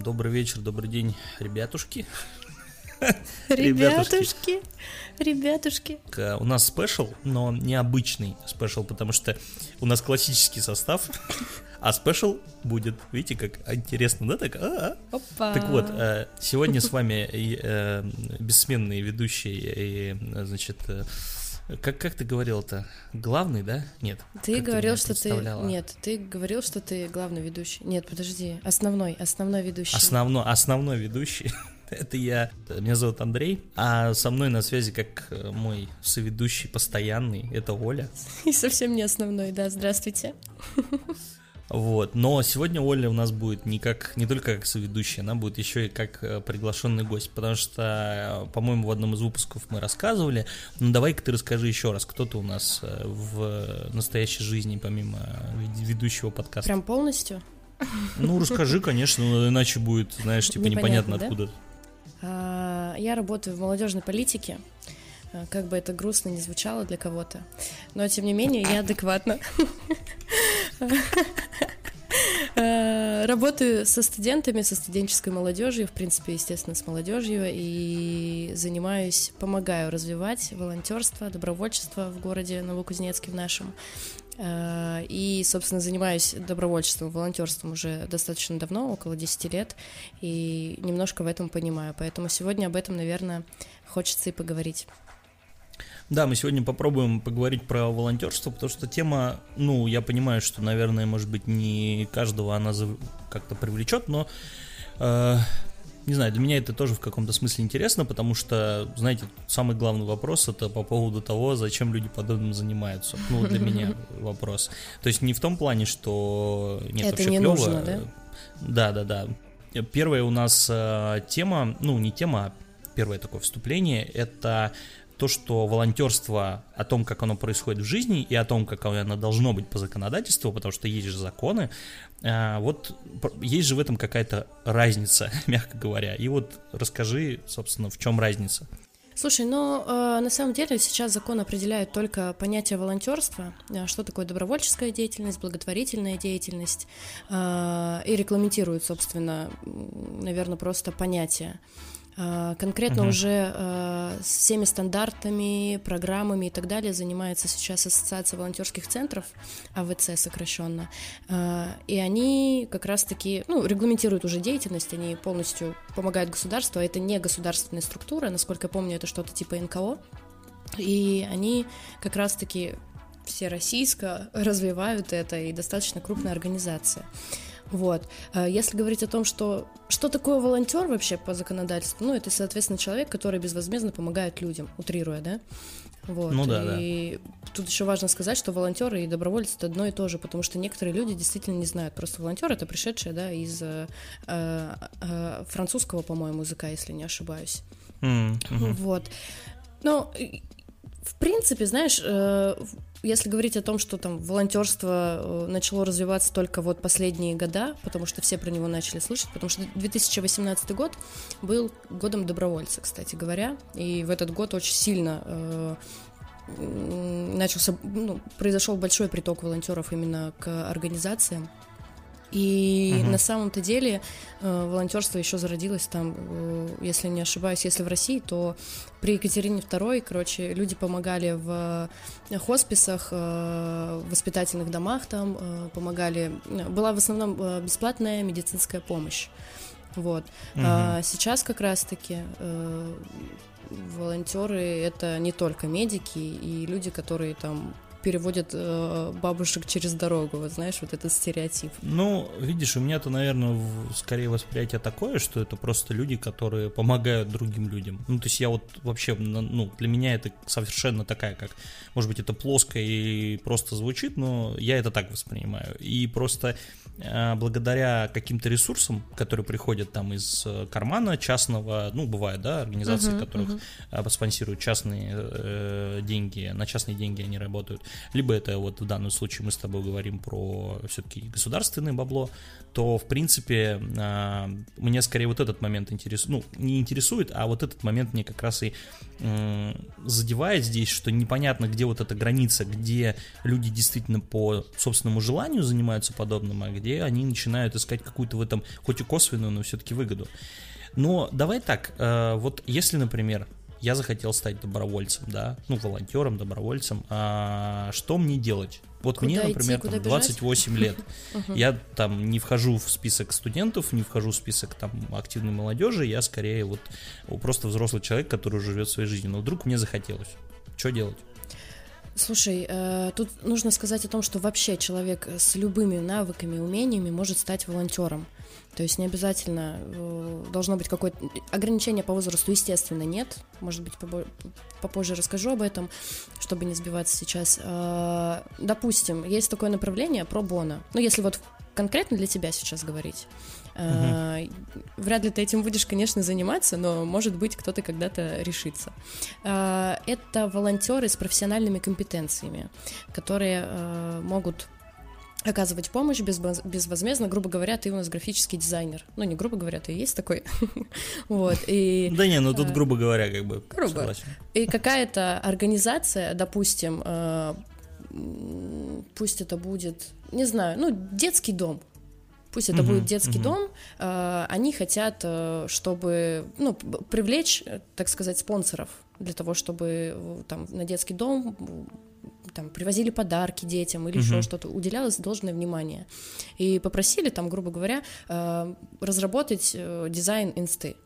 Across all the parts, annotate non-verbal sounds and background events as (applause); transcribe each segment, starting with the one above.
добрый вечер, добрый день, ребятушки. Ребятушки, ребятушки. У нас special, но необычный special, потому что у нас классический состав, а special будет, видите, как интересно, да? Так, а -а. Опа. так вот, э, сегодня с вами э, бессменные ведущие, и, значит, э, как, как ты говорил-то? Главный, да? Нет. Ты как говорил, меня что ты... Нет, ты говорил, что ты главный ведущий. Нет, подожди. Основной, основной ведущий. Основной, основной ведущий. (laughs) Это я. Меня зовут Андрей, а со мной на связи как э, мой соведущий постоянный. Это Оля. (laughs) И совсем не основной, да. Здравствуйте. (laughs) Вот. Но сегодня Оля у нас будет не как не только как соведущая, она будет еще и как э, приглашенный гость, потому что, э, по-моему, в одном из выпусков мы рассказывали. Ну давай-ка ты расскажи еще раз, кто ты у нас э, в настоящей жизни, помимо вед- ведущего подкаста. Прям полностью? Ну расскажи, конечно, ну, иначе будет, знаешь, типа непонятно, Непонятно, да? откуда. А, Я работаю в молодежной политике. А, Как бы это грустно не звучало для кого-то. Но, тем не менее, я адекватна. А, (laughs) Работаю со студентами, со студенческой молодежью, в принципе, естественно, с молодежью, и занимаюсь, помогаю развивать волонтерство, добровольчество в городе Новокузнецке в нашем. А, И, собственно, занимаюсь добровольчеством, волонтерством уже достаточно давно, около 10 лет, и немножко в этом понимаю. Поэтому сегодня об этом, наверное, хочется и поговорить. Да, мы сегодня попробуем поговорить про волонтерство, потому что тема, ну, я понимаю, что, наверное, может быть, не каждого она как-то привлечет, но, э, не знаю, для меня это тоже в каком-то смысле интересно, потому что, знаете, самый главный вопрос это по поводу того, зачем люди подобным занимаются. Ну, для меня (laughs) вопрос. То есть не в том плане, что нет, Это вообще не нужно, да? Да, да, да. Первая у нас э, тема, ну, не тема, а первое такое вступление, это то, что волонтерство, о том, как оно происходит в жизни и о том, как оно должно быть по законодательству, потому что есть же законы, а, вот есть же в этом какая-то разница, (laughs) мягко говоря. И вот расскажи, собственно, в чем разница. Слушай, ну э, на самом деле сейчас закон определяет только понятие волонтерства, э, что такое добровольческая деятельность, благотворительная деятельность, э, и регламентирует, собственно, наверное, просто понятие. Э, Конкретно Мгм. уже э, с всеми стандартами, программами и так далее занимается сейчас Ассоциация волонтерских центров, АВЦ сокращенно. Э, И они как раз-таки, ну, регламентируют уже деятельность, они полностью помогают государству, а это не государственная структура, насколько я помню, это что-то типа НКО. И они как раз-таки все российско (laughs) развивают это, и достаточно крупная организация. Вот. А Если говорить о том, что что такое волонтер вообще по законодательству, ну, это, соответственно, человек, который безвозмездно помогает людям, утрируя, да? Вот. Ну да, и тут еще важно сказать, что волонтеры и добровольцы это одно и то же, потому что некоторые люди действительно не знают. Просто волонтер это пришедшая, да, из э, э, э, французского, по-моему, языка, если не ошибаюсь. Мгм. Вот. Ну, в принципе, знаешь, э, если говорить о том, что там волонтерство э, начало развиваться только вот последние года, потому что все про него начали слышать, потому что 2018 год был годом добровольца, кстати говоря, и в этот год очень сильно э, начался, ну, произошел большой приток волонтеров именно к организациям. И Мгм. на самом-то деле э, волонтерство еще зародилось там, э, если не ошибаюсь, если в России, то при Екатерине II, короче, люди помогали в хосписах, э, воспитательных домах там, э, помогали. Была в основном э, бесплатная медицинская помощь. Вот. А сейчас как раз-таки э, волонтеры это не только медики и люди, которые там переводят э, бабушек через дорогу, вот знаешь, вот этот стереотип. Ну, видишь, у меня-то, наверное, в- скорее восприятие такое, что это просто люди, которые помогают другим людям. Ну, то есть я вот вообще, ну, для меня это совершенно такая, как, может быть, это плоско и просто звучит, но я это так воспринимаю. И просто благодаря каким-то ресурсам, которые приходят там из э, кармана частного, ну, бывает, да, организации, Мгм, которых э, спонсируют частные э, деньги, на частные деньги они работают. либо это вот в данном случае мы с тобой говорим про все-таки государственное бабло, то, в принципе, а, мне скорее вот этот момент интересует, ну, не интересует, а вот этот момент мне как раз и задевает здесь, что непонятно, где вот эта граница, где люди действительно по собственному желанию занимаются подобным, а где они начинают искать какую-то в этом, хоть и косвенную, но все-таки выгоду. Но давай так, э, вот если, например, я захотел стать добровольцем, да, ну, волонтером, добровольцем, а что мне делать? Вот куда мне, например, идти, там 28 лет. (laughs) Я там не вхожу в список студентов, не вхожу в список там активной молодежи, я скорее вот просто взрослый человек, который живет своей жизнью. Но вдруг мне захотелось. Что делать? Слушай, э, тут нужно сказать о том, что вообще человек с любыми навыками, умениями может стать волонтером. То есть не обязательно э, должно быть какое-то ограничение по возрасту, естественно, нет. Может быть, попозже расскажу об этом, чтобы не сбиваться сейчас. Э, допустим, есть такое направление про бона. Ну, если вот конкретно для тебя сейчас говорить. Угу. Вряд ли ты этим будешь, конечно, заниматься, но, может быть, кто-то когда-то решится. Это волонтеры с профессиональными компетенциями, которые могут оказывать помощь без, безвозмездно, грубо говоря, ты у нас графический дизайнер. Ну, не грубо говоря, ты есть такой. (laughs) вот, и... Да не, ну тут, грубо говоря, как бы Грубо. И какая-то организация, допустим, э, пусть это будет, не знаю, ну, детский дом, пусть это будет детский дом, э, они хотят, э, чтобы, ну, привлечь, так сказать, спонсоров для того, чтобы там на детский дом там привозили подарки детям или угу. еще что-то, уделялось должное внимание. И попросили там, грубо говоря, э, разработать э, дизайн инсты.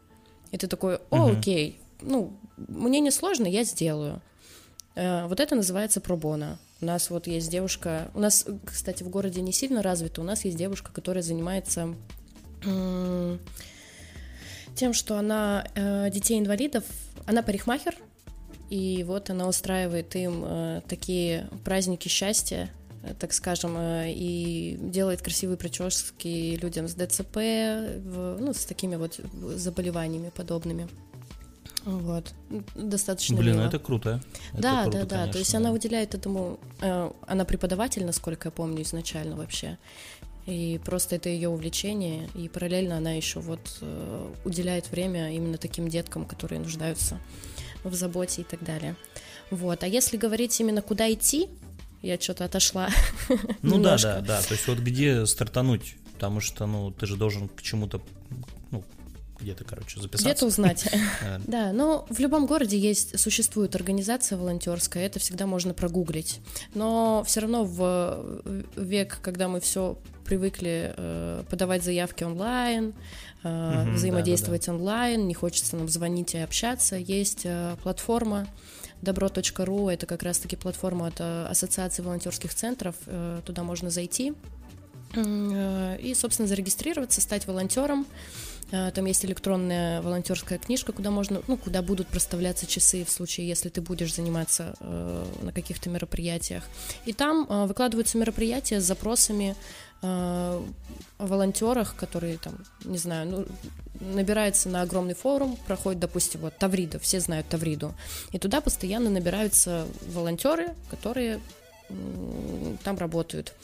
И ты такой, о, угу. окей, ну, мне не сложно, я сделаю. Э, вот это называется пробона. У нас вот есть девушка, у нас, кстати, в городе не сильно развито, у нас есть девушка, которая занимается тем, что она детей инвалидов, она парикмахер, и вот она устраивает им э, такие праздники счастья, э, так скажем, э, и делает красивые прически людям с ДЦП, ну, с такими вот заболеваниями подобными. Вот. Достаточно Блин, мило. это круто. Да, это круто, да, да. Конечно, То есть да. она уделяет этому... Э, она преподаватель, насколько я помню, изначально вообще. И просто это ее увлечение. И параллельно она еще вот э, уделяет время именно таким деткам, которые нуждаются в заботе и так далее. Вот. А если говорить именно куда идти, я что-то отошла. Ну да, да, да. То есть вот где стартануть, потому что, ну, ты же должен к чему-то, ну, где-то, короче, записаться. Где-то узнать. (laughs) Да, но в любом городе есть, существует организация волонтерская, это всегда можно прогуглить. Но все равно в век, когда мы все привыкли э, подавать заявки онлайн, э, взаимодействовать онлайн, не хочется нам звонить и общаться, есть э, платформа добро.ру, это как раз-таки платформа от Ассоциации волонтерских центров, туда можно зайти и, собственно, зарегистрироваться, стать волонтером. Э, там есть электронная волонтерская книжка, куда можно, ну, куда будут проставляться часы в случае, если ты будешь заниматься э, на каких-то мероприятиях. И там э, выкладываются мероприятия с запросами о волонтерах, которые там, не знаю, ну, набирается на огромный форум, проходит, допустим, вот Таврида, все знают Тавриду, и туда постоянно набираются волонтеры, которые там работают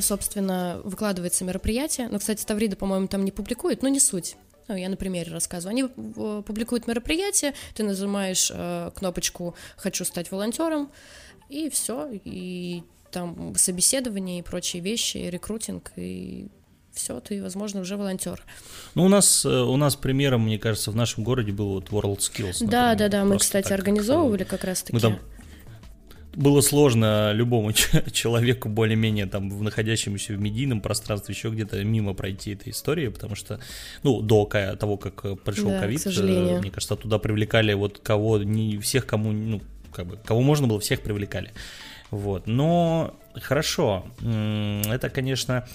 собственно, выкладывается мероприятие. Но, кстати, Таврида, по-моему, там не публикует, но не суть. Ну, я на примере рассказываю. Они э, публикуют мероприятие, ты нажимаешь э, кнопочку «Хочу стать волонтером», и все, и там собеседование и прочие вещи, и рекрутинг, и все, ты, возможно, уже волонтер. Ну, у нас, э, у нас примером, мне кажется, в нашем городе был вот World Skills. Например. Да, да, да, мы, кстати, так, организовывали как раз-таки. Мы там было сложно любому (laughs) человеку более-менее там находящемуся в медийном пространстве еще где-то мимо пройти этой истории, потому что, ну, до того, как э, пришел да, ковид, э, мне кажется, туда привлекали вот кого, не всех, кому, ну, как бы, кого можно было, всех привлекали. Вот, но хорошо, это, конечно...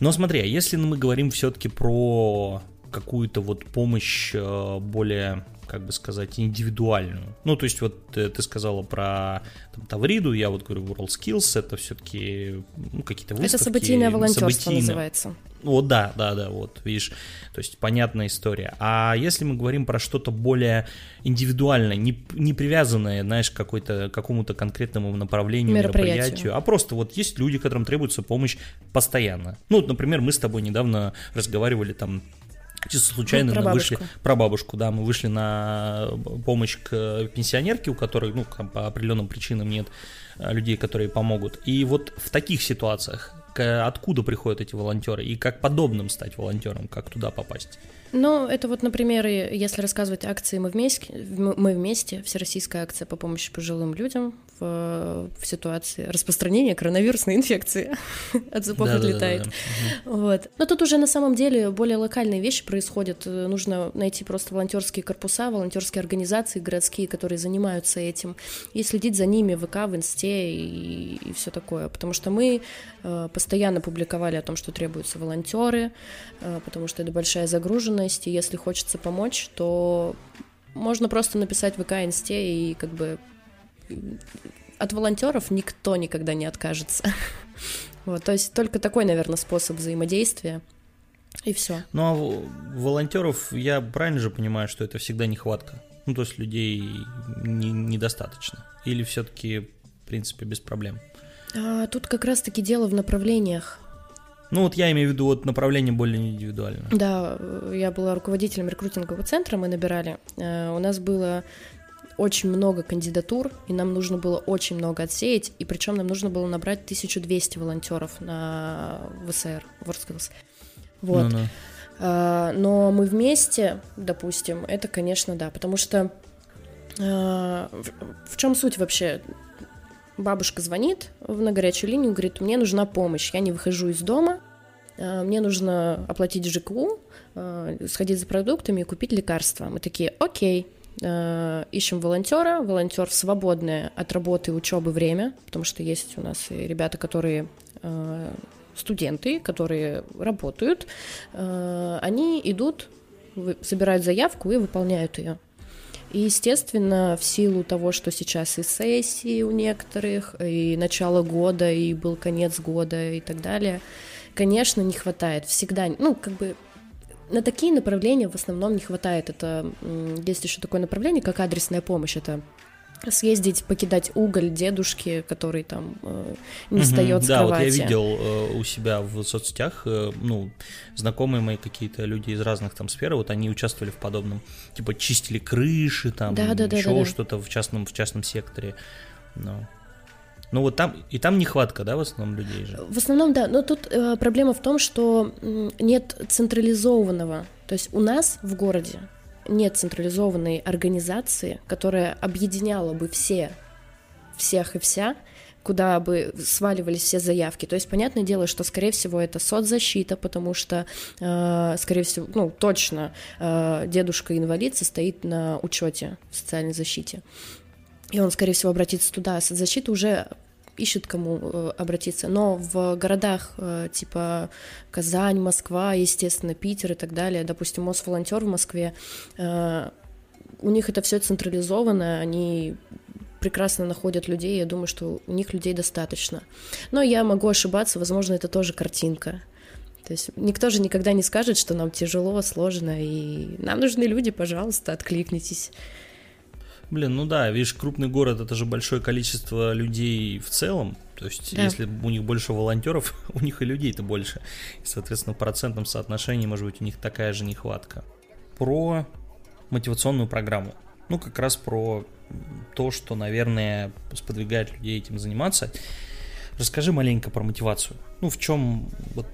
Но смотри, а если мы говорим все-таки про какую-то вот помощь э, более как бы сказать, индивидуальную. Ну, то есть вот э, ты сказала про там, Тавриду, я вот говорю WorldSkills, это все-таки ну, какие-то выставки. Это событийное волонтерство событийное. называется. Вот, да, да, да, вот, видишь, то есть понятная история. А если мы говорим про что-то более индивидуальное, не, не привязанное, знаешь, к какой-то, какому-то конкретному направлению, мероприятию. мероприятию, а просто вот есть люди, которым требуется помощь постоянно. Ну, вот, например, мы с тобой недавно разговаривали там Чисто случайно ну, мы вышли про бабушку, да, мы вышли на помощь к пенсионерке, у которой, ну, по определенным причинам нет э, людей, которые помогут. И вот в таких ситуациях откуда приходят эти волонтеры и как подобным стать волонтером, как туда попасть? Ну, это вот, например, если рассказывать акции «Мы вместе», «Мы вместе», всероссийская акция по помощи пожилым людям в, в ситуации распространения коронавирусной инфекции. (laughs) От зубов да, отлетает. Да, да, да. Вот. Но тут уже на самом деле более локальные вещи происходят. Нужно найти просто волонтерские корпуса, волонтерские организации городские, которые занимаются этим, и следить за ними в ВК, в Инсте и, и все такое. Потому что мы э, постоянно публиковали о том, что требуются волонтеры, э, потому что это большая загруженность активность, и если хочется помочь, то можно просто написать в ВК Инсте, и как бы от волонтеров никто никогда не откажется. (laughs) Вот, то есть только такой, наверное, способ взаимодействия. И все. Ну а волонтеров я правильно же понимаю, что это всегда нехватка? Ну, то есть людей не, недостаточно. Или все-таки, в принципе, без проблем? А, тут как раз-таки дело в направлениях. Ну вот я имею в виду вот направление более индивидуальное. Да, я была руководителем рекрутингового центра, мы набирали. Э, у нас было очень много кандидатур, и нам нужно было очень много отсеять, и причем нам нужно было набрать 1200 волонтеров на ВСР, WorldSkills. Вот. Ну-ну. Но мы вместе, допустим, это, конечно, да, потому что э, в чем суть вообще? Бабушка звонит на горячую линию, говорит, мне нужна помощь, я не выхожу из дома, э, мне нужно оплатить ЖКУ, э, сходить за продуктами и купить лекарства. Мы такие, окей, э, ищем волонтера, волонтер в свободное от работы и учебы время, потому что есть у нас и ребята, которые студенты, которые работают, они идут, собирают заявку и выполняют ее. И, естественно, в силу того, что сейчас и сессии у некоторых, и начало года, и был конец года и так далее, конечно, не хватает. Всегда, ну, как бы на такие направления в основном не хватает. Это есть еще такое направление, как адресная помощь. Это съездить, покидать уголь дедушке, который там э, не угу, встает с да, кровати. Да, вот я видел э, у себя в соцсетях, э, ну, знакомые мои какие-то люди из разных там сфер, вот они участвовали в подобном, типа чистили крыши, там, да, да, еще да, да, что-то в частном, в частном секторе, но... Ну вот там, и там нехватка, да, в основном людей же? В основном, да, но тут э, проблема в том, что нет централизованного, то есть у нас в городе нет централизованной организации, которая объединяла бы все, всех и вся, куда бы сваливались все заявки. То есть, понятное дело, что, скорее всего, это соцзащита, потому что, э, скорее всего, ну, точно, э, дедушка-инвалид состоит на учете в социальной защите. И он, скорее всего, обратится туда. Соцзащита уже ищет кому э, обратиться. Но в городах э, типа Казань, Москва, естественно, Питер и так далее, допустим, Мосволонтер в Москве, э, у них это все централизовано, они прекрасно находят людей, я думаю, что у них людей достаточно. Но я могу ошибаться, возможно, это тоже картинка. То есть никто же никогда не скажет, что нам тяжело, сложно, и нам нужны люди, пожалуйста, откликнитесь. Блин, ну да, видишь, крупный город это же большое количество людей в целом. То есть, да. если у них больше волонтеров, (laughs) у них и людей-то больше. И, соответственно, в процентном соотношении, может быть, у них такая же нехватка. Про мотивационную программу. Ну, как раз про то, что, наверное, сподвигает людей этим заниматься. Расскажи маленько про мотивацию. Ну, в чем вот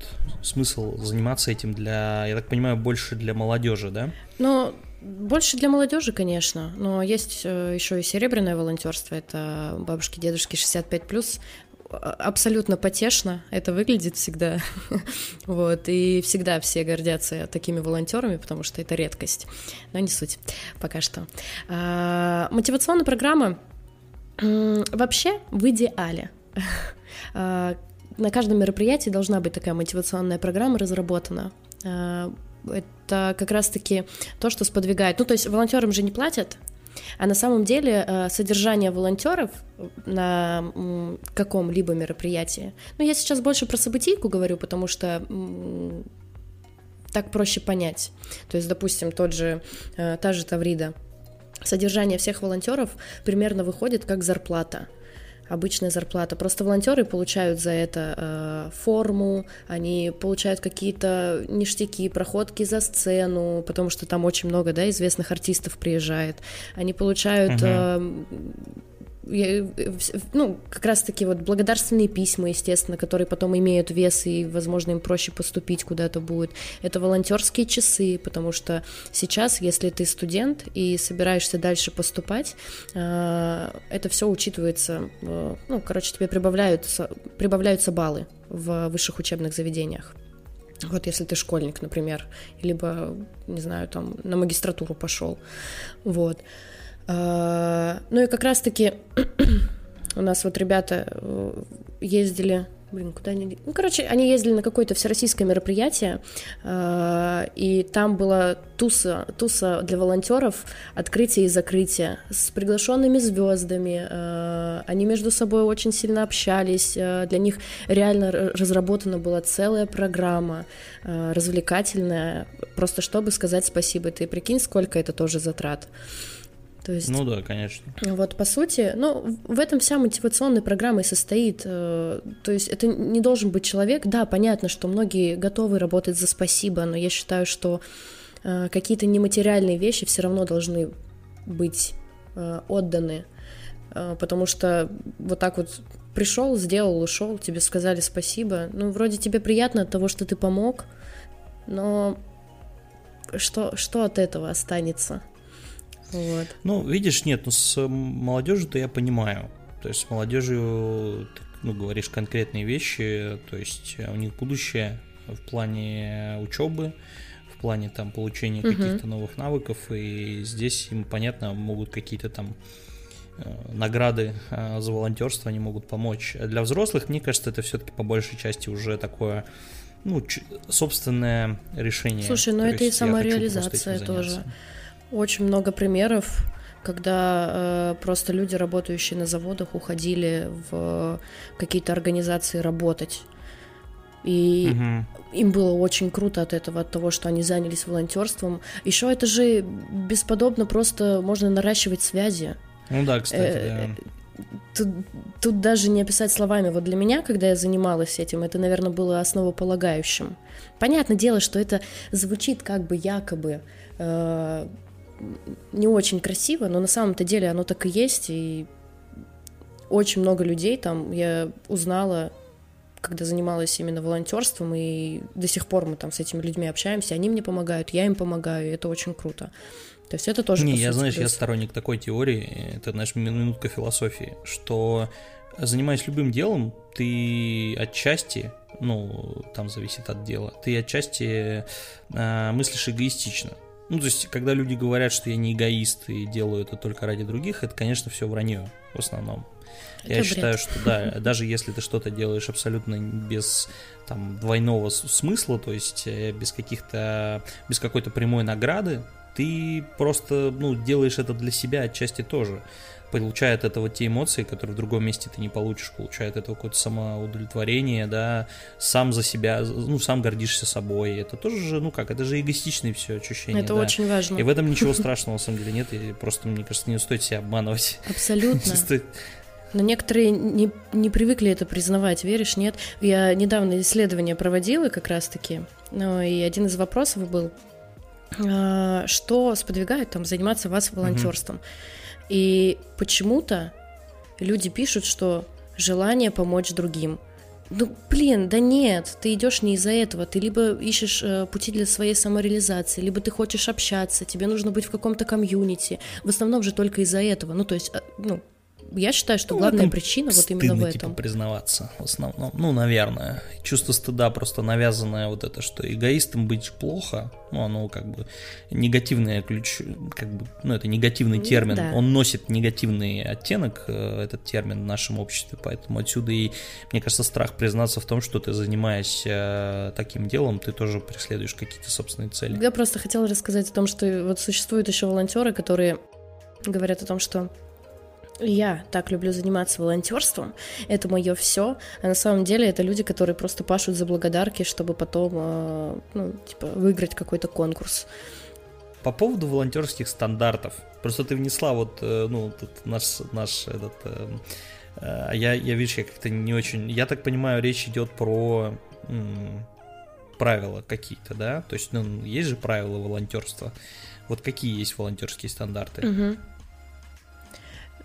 смысл заниматься этим для, я так понимаю, больше для молодежи, да? Ну, больше для молодежи, конечно, но есть э, еще и серебряное волонтерство. Это бабушки, дедушки 65 плюс. Абсолютно потешно это выглядит всегда. (laughs) вот, и всегда все гордятся такими волонтерами, потому что это редкость. Но не суть пока что. А, мотивационная программа вообще в идеале. (laughs) а, на каждом мероприятии должна быть такая мотивационная программа разработана. А, это как раз-таки то, что сподвигает. Ну, то есть волонтерам же не платят, а на самом деле э, содержание волонтеров на каком-либо мероприятии, ну, я сейчас больше про событийку говорю, потому что так проще понять. То есть, допустим, тот же, э, та же Таврида, содержание всех волонтеров примерно выходит как зарплата обычная зарплата. Просто волонтеры получают за это э, форму, они получают какие-то ништяки, проходки за сцену, потому что там очень много, да, известных артистов приезжает. Они получают uh-huh. э, ну, как раз-таки вот благодарственные письма, естественно, которые потом имеют вес, и, возможно, им проще поступить куда-то будет. Это волонтерские часы, потому что сейчас, если ты студент и собираешься дальше поступать, а, это все учитывается, ну, короче, тебе прибавляются, прибавляются баллы в высших учебных заведениях. Вот если ты школьник, например, либо, не знаю, там на магистратуру пошел, вот. А, ну и как раз-таки (clears throat) у нас вот ребята э, ездили Блин, куда они... Ну, короче, они ездили на какое-то всероссийское мероприятие, э, и там была туса, туса для волонтеров, открытие и закрытие с приглашенными звездами. Э, они между собой очень сильно общались. Э, для них реально разработана была целая программа э, развлекательная, просто чтобы сказать спасибо. Ты прикинь, сколько это тоже затрат. То есть, ну да, конечно. Вот, по сути, ну, в этом вся мотивационная программа и состоит. Э, то есть это не должен быть человек. Да, понятно, что многие готовы работать за спасибо, но я считаю, что э, какие-то нематериальные вещи все равно должны быть э, отданы. Потому что вот так вот пришел, сделал, ушел, тебе сказали спасибо. Ну, вроде тебе приятно от того, что ты помог, но что, что от этого останется? Вот. Ну, видишь, нет, ну с молодежью-то я понимаю. То есть с молодежью ты ну, говоришь конкретные вещи, то есть у них будущее в плане учебы, в плане там получения угу. каких-то новых навыков, и здесь им, понятно, могут какие-то там э, награды э, за волонтерство они могут помочь. Для взрослых, мне кажется, это все-таки по большей части уже такое ну, собственное решение. Слушай, ну это и самореализация тоже. Очень много примеров, когда э, просто люди, работающие на заводах, уходили в какие-то организации работать. И угу. им было очень круто от этого, от того, что они занялись волонтерством. Еще это же бесподобно, просто можно наращивать связи. Ну да, кстати, э, да. Тут, тут даже не описать словами. Вот для меня, когда я занималась этим, это, наверное, было основополагающим. Понятное дело, что это звучит как бы якобы э, не очень красиво, но на самом-то деле оно так и есть, и очень много людей там я узнала, когда занималась именно волонтерством, и до сих пор мы там с этими людьми общаемся, они мне помогают, я им помогаю, и это очень круто. То есть это тоже... Не, я, знаешь, плюс. я сторонник такой теории, это, знаешь, минутка философии, что занимаясь любым делом, ты отчасти, ну, там зависит от дела, ты отчасти э, мыслишь эгоистично. Ну, то есть, когда люди говорят, что я не эгоист и делаю это только ради других, это, конечно, все вранье в основном. Это я бред. считаю, что да, (laughs) даже если ты что-то делаешь абсолютно без там двойного смысла, то есть э, без каких-то, без какой-то прямой награды, ты просто, ну, делаешь это для себя отчасти тоже получает от этого те эмоции, которые в другом месте ты не получишь, получает это какое-то самоудовлетворение, да, сам за себя, ну, сам гордишься собой, это тоже же, ну как, это же эгоистичные все ощущения. Это да. очень важно. И в этом ничего (laughs) страшного, на самом деле, нет, и просто, мне кажется, не стоит себя обманывать. Абсолютно. (laughs) Но некоторые не, не привыкли это признавать, веришь, нет? Я недавно исследование проводила как раз-таки, ну, и один из вопросов был, а, что сподвигает там заниматься вас волонтерством. Угу. И почему-то люди пишут, что желание помочь другим. Ну, блин, да нет, ты идешь не из-за этого. Ты либо ищешь э, пути для своей самореализации, либо ты хочешь общаться, тебе нужно быть в каком-то комьюнити. В основном же только из-за этого. Ну, то есть, э, ну, я считаю, что ну, главная причина вот именно в типа, этом. Типа, признаваться в основном. Ну, наверное. Чувство стыда просто навязанное вот это, что эгоистом быть плохо, ну, оно как бы негативное ключ, как бы, ну, это негативный термин, да. он носит негативный оттенок, э, этот термин в нашем обществе, поэтому отсюда и, мне кажется, страх признаться в том, что ты занимаясь э, таким делом, ты тоже преследуешь какие-то собственные цели. Я просто хотела рассказать о том, что вот существуют еще волонтеры, которые говорят о том, что я так люблю заниматься волонтерством, это мое все, а на самом деле это люди, которые просто пашут за благодарки, чтобы потом, э, ну, типа, выиграть какой-то конкурс. По поводу волонтерских стандартов, просто ты внесла вот, э, ну, тут наш, наш этот, э, я, я, видишь, я как-то не очень, я так понимаю, речь идет про м, правила какие-то, да, то есть, ну, есть же правила волонтерства, вот какие есть волонтерские стандарты? Угу.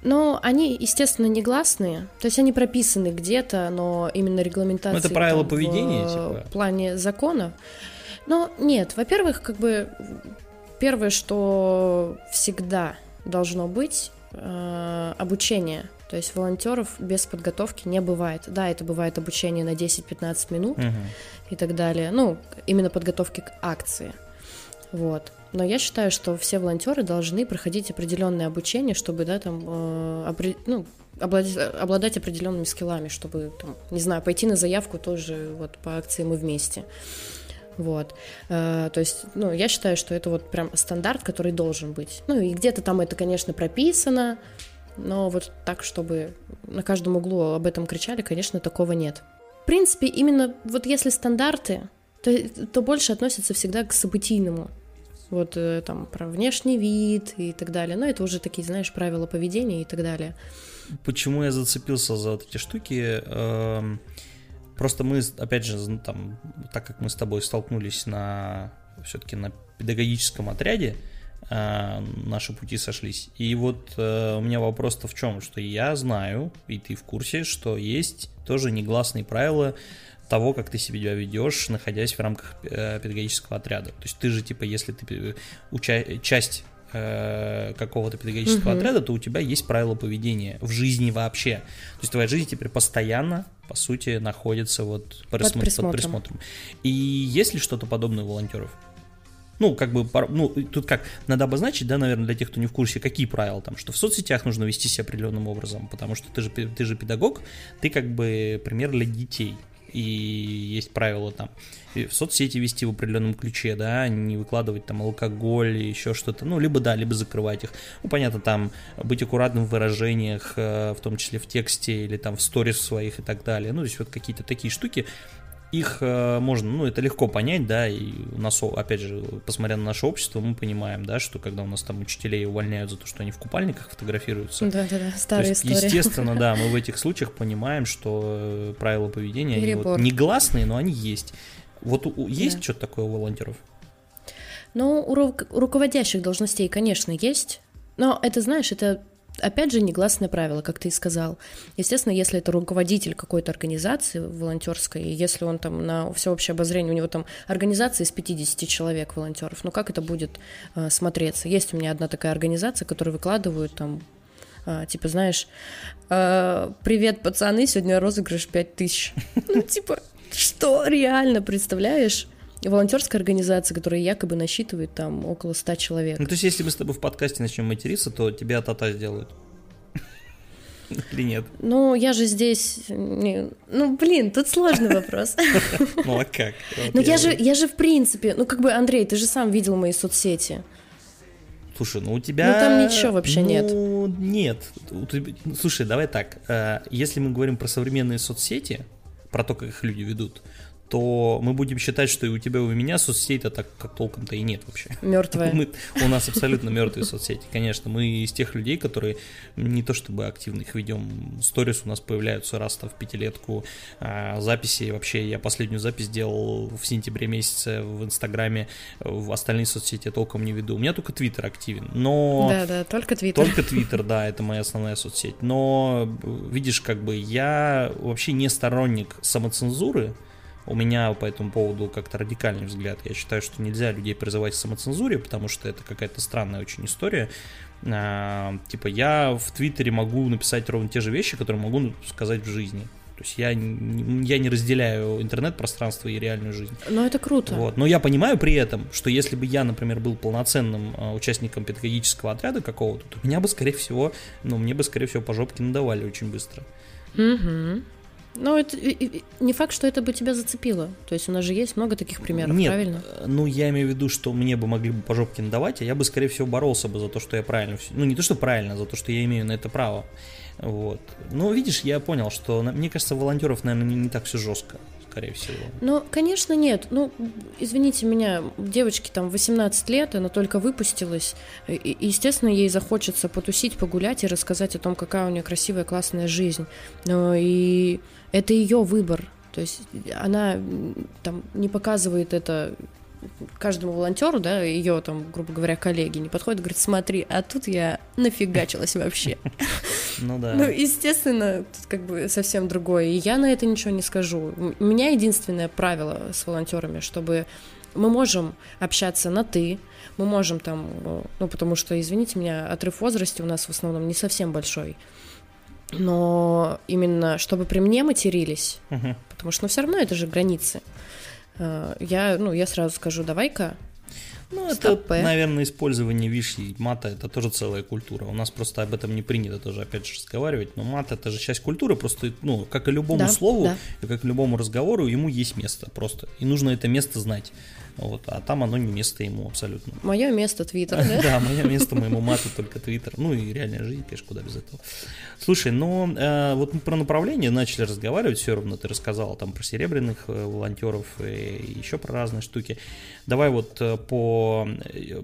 Но они, естественно, негласные, то есть они прописаны где-то, но именно регламентация. Ну, это правила поведения, в типа. плане закона. Но нет, во-первых, как бы первое, что всегда должно быть э, обучение. То есть волонтеров без подготовки не бывает. Да, это бывает обучение на 10-15 минут угу. и так далее. Ну, именно подготовки к акции. Вот. Но я считаю, что все волонтеры должны проходить определенное обучение, чтобы, да, там, э, обре... ну, обладать, обладать определенными скиллами, чтобы, там, не знаю, пойти на заявку тоже вот по акции мы вместе. Вот. Э, то есть, ну, я считаю, что это вот прям стандарт, который должен быть. Ну, и где-то там это, конечно, прописано, но вот так, чтобы на каждом углу об этом кричали, конечно, такого нет. В принципе, именно вот если стандарты, то, то больше относятся всегда к событийному вот э, там про внешний вид и так далее. Но это уже такие, знаешь, правила поведения и так далее. Почему я зацепился за вот эти штуки? Эм, просто мы, опять же, там, так как мы с тобой столкнулись на все-таки на педагогическом отряде, э, наши пути сошлись. И вот э, у меня вопрос-то в чем, что я знаю, и ты в курсе, что есть тоже негласные правила того, как ты себя ведешь, находясь в рамках э, педагогического отряда. То есть ты же, типа, если ты уча- часть э, какого-то педагогического угу. отряда, то у тебя есть правила поведения в жизни вообще. То есть твоя жизнь теперь постоянно, по сути, находится вот под, присмотр- присмотром. под присмотром. И есть ли что-то подобное у волонтеров? Ну, как бы, ну, тут как, надо обозначить, да, наверное, для тех, кто не в курсе, какие правила там, что в соцсетях нужно вести себя определенным образом, потому что ты же, ты же педагог, ты как бы пример для детей, и есть правила там в соцсети вести в определенном ключе, да, не выкладывать там алкоголь, еще что-то, ну, либо да, либо закрывать их. Ну, понятно, там быть аккуратным в выражениях, э, в том числе в тексте или там в сторис своих и так далее. Ну, то есть вот какие-то такие штуки, их э, можно, ну, это легко понять, да, и у нас, опять же, посмотря на наше общество, мы понимаем, да, что когда у нас там учителей увольняют за то, что они в купальниках фотографируются. Да-да-да, старая есть, история. Естественно, да, мы в (laughs) этих случаях понимаем, что э, правила поведения, они вот негласные, но они есть. Вот есть да. что-то такое у волонтеров? Ну, у руководящих должностей, конечно, есть. Но это, знаешь, это Опять же, негласное правило, как ты и сказал. Естественно, если это руководитель какой-то организации волонтерской, если он там на всеобщее обозрение, у него там организация из 50 человек волонтеров, ну как это будет э, смотреться? Есть у меня одна такая организация, которая выкладывают там а, типа, знаешь, а, привет, пацаны, сегодня розыгрыш 5000. (laughs) Ну, типа, что реально, представляешь? Волонтерская организация, которая якобы насчитывает там около 100 человек. Ну, то есть, если мы с тобой в подкасте начнем материться, то тебя тата сделают. (laughs) Или нет? Ну, я же здесь... Ну, блин, тут сложный вопрос. (laughs) Ну, а как? Ну, я же, я же в принципе... Ну, как бы, Андрей, ты же сам видел мои соцсети. Слушай, ну у тебя... Ну там ничего вообще ну, нет. нет. Слушай, давай так. Э, если мы говорим про современные соцсети, про то, как их люди ведут, то мы будем считать, что и у тебя, и у меня соцсетей-то так как толком-то и нет вообще. Мертвые. (laughs) Мы, у нас абсолютно мертвые соцсети, конечно. Мы из тех людей, которые не то чтобы активно их ведем. Сторис у нас появляются раз в пятилетку. А, записи вообще, я последнюю запись делал в сентябре месяце в Инстаграме. В остальные соцсети я толком не веду. У меня только Твиттер активен. Но... Да, да, только Твиттер. Только Твиттер, да, это моя основная соцсеть. Но, видишь, как бы я вообще не сторонник самоцензуры, у меня по этому поводу как-то радикальный взгляд. Я считаю, что нельзя людей призывать к самоцензуре, потому что это какая-то странная очень история. А, типа, я в Твиттере могу написать ровно те же вещи, которые могу сказать в жизни. То есть я, я не разделяю интернет-пространство и реальную жизнь. Но это круто. Вот. Но я понимаю при этом, что если бы я, например, был полноценным э, участником педагогического отряда какого-то, то меня бы, скорее всего, ну, мне бы, скорее всего, по жопке надавали очень быстро. Угу. Ну, это не факт, что это бы тебя зацепило. То есть у нас же есть много таких примеров, Нет, правильно? Ну, я имею в виду, что мне бы могли бы по жопке надавать, а я бы, скорее всего, боролся бы за то, что я правильно... Ну, не то, что правильно, за то, что я имею на это право. Вот. Но, видишь, я понял, что, мне кажется, волонтеров, наверное, не, не так все жестко скорее всего. Ну, конечно, нет. Ну, извините меня, девочке там 18 лет, она только выпустилась. И, естественно, ей захочется потусить, погулять и рассказать о том, какая у нее красивая, классная жизнь. Но и это ее выбор. То есть она там не показывает это каждому волонтеру, да, ее там, грубо говоря, коллеги не подходят, говорит, смотри, а тут я нафигачилась вообще. (laughs) Ну да. Ну, естественно, тут как бы совсем другое. И я на это ничего не скажу. У меня единственное правило с волонтерами, чтобы мы можем общаться на ты, мы можем там, ну, потому что, извините меня, отрыв в возрасте у нас в основном не совсем большой. Но именно чтобы при мне матерились, потому что, ну, все равно это же границы. Э, я, ну, я сразу скажу, давай-ка. Ну, это, наверное, использование виши мата, это тоже целая культура. У нас просто об этом не принято тоже, опять же, разговаривать, но мат это же часть культуры, просто, ну, как и любому да, слову, да. и как и любому разговору, ему есть место просто, и нужно это место знать. Вот, а там оно не место ему абсолютно. Мое место Твиттер, (laughs) да? Да, мое место моему мату только Твиттер. Ну и реальная жизнь, конечно, куда без этого. Слушай, но э, вот мы про направление начали разговаривать, все равно ты рассказал там про серебряных э, волонтеров и еще про разные штуки. Давай вот э, по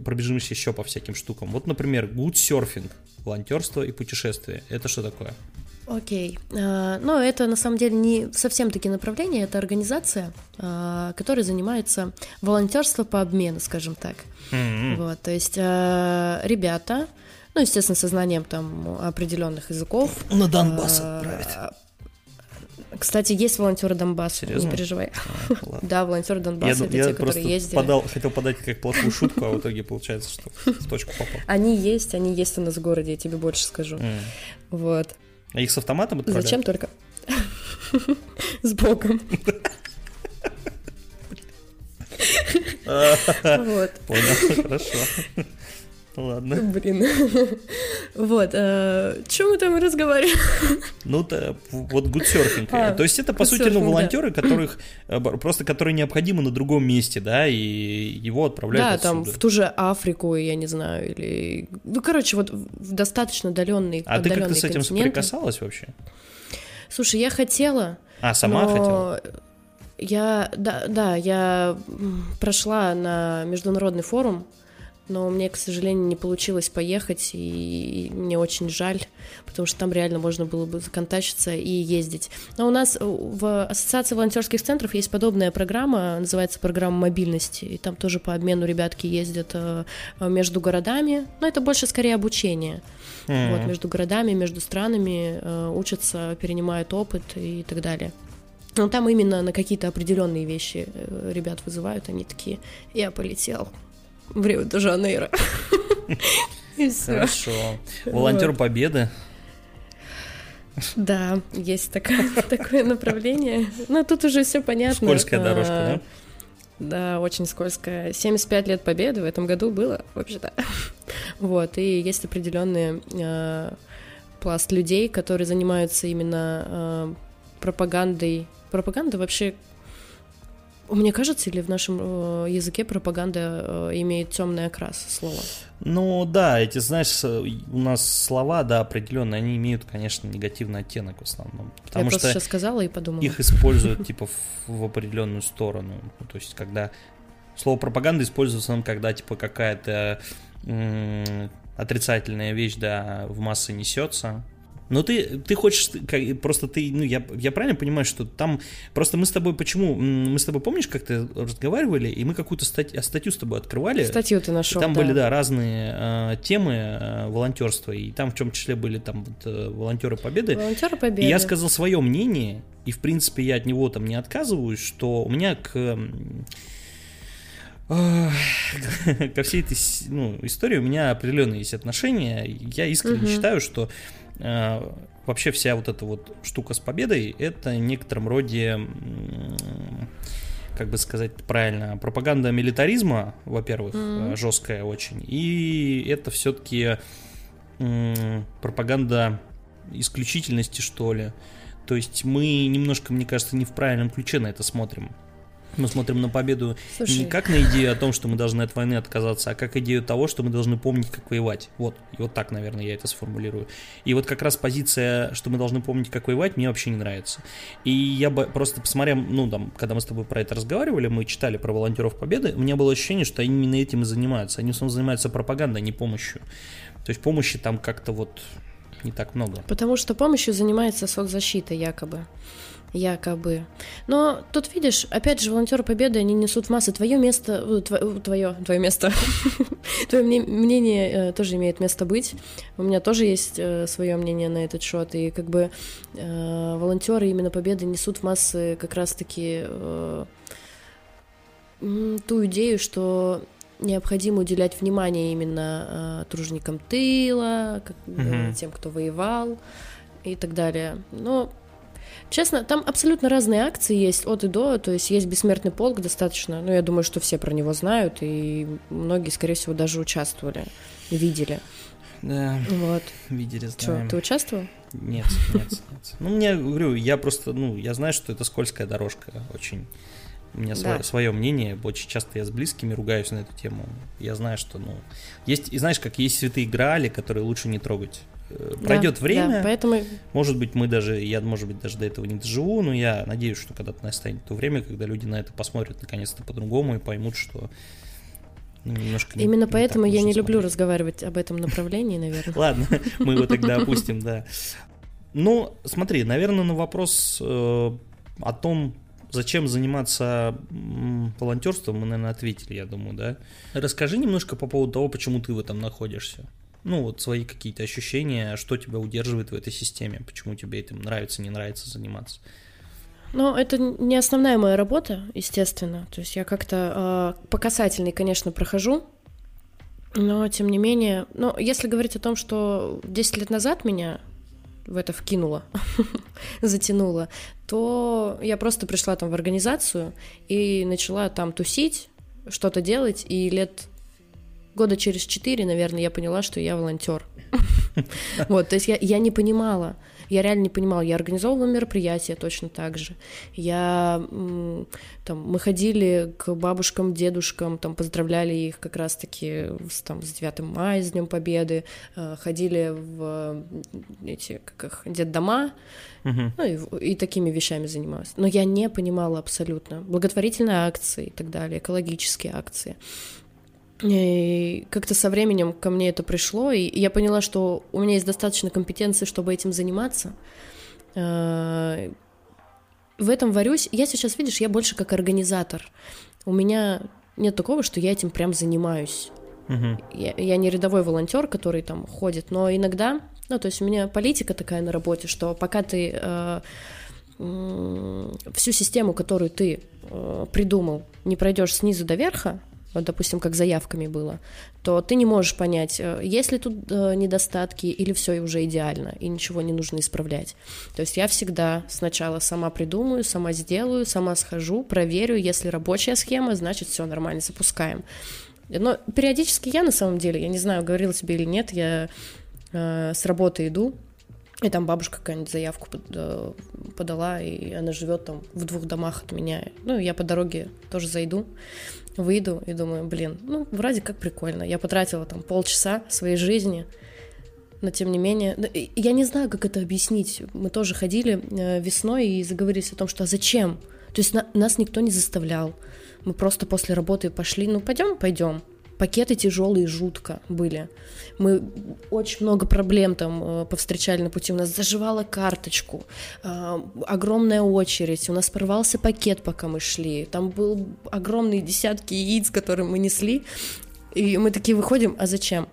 пробежимся еще по всяким штукам. Вот, например, surfing, волонтерство и путешествие. Это что такое? Окей. Okay. Но это на самом деле не совсем такие направления, это организация, а, которая занимается волонтерством по обмену, скажем так. Mm-hmm. Вот, то есть а, ребята, ну, естественно, со знанием там определенных языков. На Донбасс отправить. Кстати, есть волонтеры Донбасса, Серьезно? не переживай. А, (laughs) да, волонтеры Донбасса, это я те, которые ездили. Подал, хотел подать как плохую шутку, а в итоге получается, что в точку попал. Они есть, они есть у нас в городе, я тебе больше скажу. Mm. Вот. А их с автоматом отправляют? Зачем только? С боком. (laughs) Вот. Понял, хорошо. Ладно. Блин. Вот. Э, Чем мы там разговариваем? Ну, вот гудсерфинг. А, То есть это, по сути, ну, волонтеры, которых э, просто которые необходимы на другом месте, да, и его отправляют Да, там в ту же Африку, я не знаю, или... Ну, короче, вот в достаточно удаленные А ты как-то с этим соприкасалась вообще? Слушай, я хотела. А, сама но... хотела? Я, да, да, я прошла на международный форум но мне, к сожалению, не получилось поехать, и мне очень жаль, потому что там реально можно было бы законтачиться и ездить. Но у нас в Ассоциации волонтерских центров есть подобная программа, называется программа мобильности, и там тоже по обмену ребятки ездят э, между городами, но это больше скорее обучение. Mm-hmm. Вот, между городами, между странами э, учатся, перенимают опыт и так далее. Но там именно на какие-то определенные вещи э, ребят вызывают, они такие, я полетел, в Рио-де-Жанейро. Хорошо. Волонтер Победы. Да, есть такое, такое направление. Но тут уже все понятно. Скользкая дорожка, да? Да, очень скользкая. 75 лет победы в этом году было, вообще-то. Вот, и есть определенный э, пласт людей, которые занимаются именно э, пропагандой. Пропаганда вообще мне кажется, или в нашем э, языке пропаганда э, имеет темный окрас слова? Ну да, эти, знаешь, у нас слова, да, определенные, они имеют, конечно, негативный оттенок в основном. Потому Я что просто сейчас сказала и подумала. Их используют типа в, определенную сторону. Ну, то есть, когда слово пропаганда используется, когда типа какая-то отрицательная вещь, да, в массы несется, но ты, ты хочешь, просто ты, ну, я, я правильно понимаю, что там, просто мы с тобой, почему, мы с тобой, помнишь, как ты разговаривали, и мы какую-то стать, статью с тобой открывали. Статью ты нашел, Там да. были, да, разные э, темы э, волонтерства, и там в том числе были там вот, э, волонтеры Победы. Волонтеры Победы. И я сказал свое мнение, и, в принципе, я от него там не отказываюсь, что у меня к (laughs) ко всей этой ну, истории у меня определенные есть отношения. Я искренне угу. считаю, что вообще вся вот эта вот штука с победой это в некотором роде, как бы сказать правильно, пропаганда милитаризма, во-первых, mm жесткая очень, и это все-таки э, пропаганда исключительности, что ли. То есть мы немножко, мне кажется, не в правильном ключе на это смотрим. Мы смотрим на победу Слушай. не как на идею о том, что мы должны от войны отказаться, а как идею того, что мы должны помнить, как воевать. Вот, и вот так, наверное, я это сформулирую. И вот как раз позиция, что мы должны помнить, как воевать, мне вообще не нравится. И я бы просто посмотря, ну, там, когда мы с тобой про это разговаривали, мы читали про волонтеров победы, у меня было ощущение, что они именно этим и занимаются. Они в основном занимаются пропагандой, а не помощью. То есть помощи там как-то вот не так много. Потому что помощью занимается соцзащита якобы якобы. Но тут видишь, опять же, волонтеры Победы, они несут в массы. Твое место, твое, твое место, (laughs) твое мнение э, тоже имеет место быть. У меня тоже есть э, свое мнение на этот счет, и как бы э, волонтеры именно Победы несут в массы как раз-таки ту идею, что необходимо уделять внимание именно труженикам тыла, тем, кто воевал и так далее. Но Честно, там абсолютно разные акции есть от и до, то есть есть бессмертный полк достаточно, ну, я думаю, что все про него знают, и многие, скорее всего, даже участвовали, видели. Да, вот. видели, знаем. Что, ты участвовал? Нет, нет, нет. Ну, мне, говорю, я просто, ну, я знаю, что это скользкая дорожка очень. У меня да. свое, свое мнение, очень часто я с близкими ругаюсь на эту тему. Я знаю, что, ну, есть, и знаешь, как есть святые грали, которые лучше не трогать. Пройдет да, время, да, поэтому... может быть, мы даже, я, может быть, даже до этого не доживу, но я надеюсь, что когда-то настанет то время, когда люди на это посмотрят наконец-то по-другому и поймут, что ну, немножко не, Именно не поэтому я не смотреть. люблю разговаривать об этом направлении, наверное. (laughs) Ладно, мы его тогда опустим, да. Ну, смотри, наверное, на вопрос э, о том, зачем заниматься волонтерством, мы, наверное, ответили, я думаю, да. Расскажи немножко по поводу того, почему ты в этом находишься ну, вот свои какие-то ощущения, что тебя удерживает в этой системе, почему тебе этим нравится, не нравится заниматься. Ну, это не основная моя работа, естественно. То есть я как-то э, по касательной, конечно, прохожу, но тем не менее, ну, если говорить о том, что 10 лет назад меня в это вкинуло, (laughs) затянуло, то я просто пришла там в организацию и начала там тусить, что-то делать, и лет года через четыре, наверное, я поняла, что я волонтер. (laughs) Вот, то есть я, я не понимала, я реально не понимала. Я организовывала мероприятия точно так же. Я там, мы ходили к бабушкам, дедушкам, там поздравляли их как раз-таки с, там, с 9 мая, с Днем Победы, э, ходили в эти, как их, детдома, ну и, и такими вещами занималась. Но я не понимала абсолютно. Благотворительные акции и так далее, экологические акции. И как-то со временем ко мне это пришло, и я поняла, что у меня есть достаточно компетенции, чтобы этим заниматься. А, в этом варюсь. Я сейчас, видишь, я больше как организатор. У меня нет такого, что я этим прям занимаюсь. Угу. Я, я не рядовой волонтер, который там ходит, но иногда, ну, то есть у меня политика такая на работе, что пока ты э, э, всю систему, которую ты э, придумал, не пройдешь снизу до верха, вот, допустим, как заявками было, то ты не можешь понять, э, есть ли тут э, недостатки или все уже идеально, и ничего не нужно исправлять. То есть я всегда сначала сама придумаю, сама сделаю, сама схожу, проверю, если рабочая схема, значит все нормально, запускаем. Но периодически я на самом деле, я не знаю, говорила тебе или нет, я э, с работы иду, и там бабушка какая-нибудь заявку э, подала, и она живет там в двух домах от меня. Ну, я по дороге тоже зайду выйду и думаю, блин, ну, вроде как прикольно. Я потратила там полчаса своей жизни, но тем не менее, я не знаю, как это объяснить. Мы тоже ходили э, весной и заговорились о том, что а зачем? То есть на, нас никто не заставлял. Мы просто после работы пошли, ну пойдем, пойдем пакеты тяжелые жутко были. Мы очень много проблем там э, повстречали на пути. У нас заживала карточку, э, огромная очередь, у нас порвался пакет, пока мы шли. Там был огромные десятки яиц, которые мы несли. И мы такие выходим, а зачем?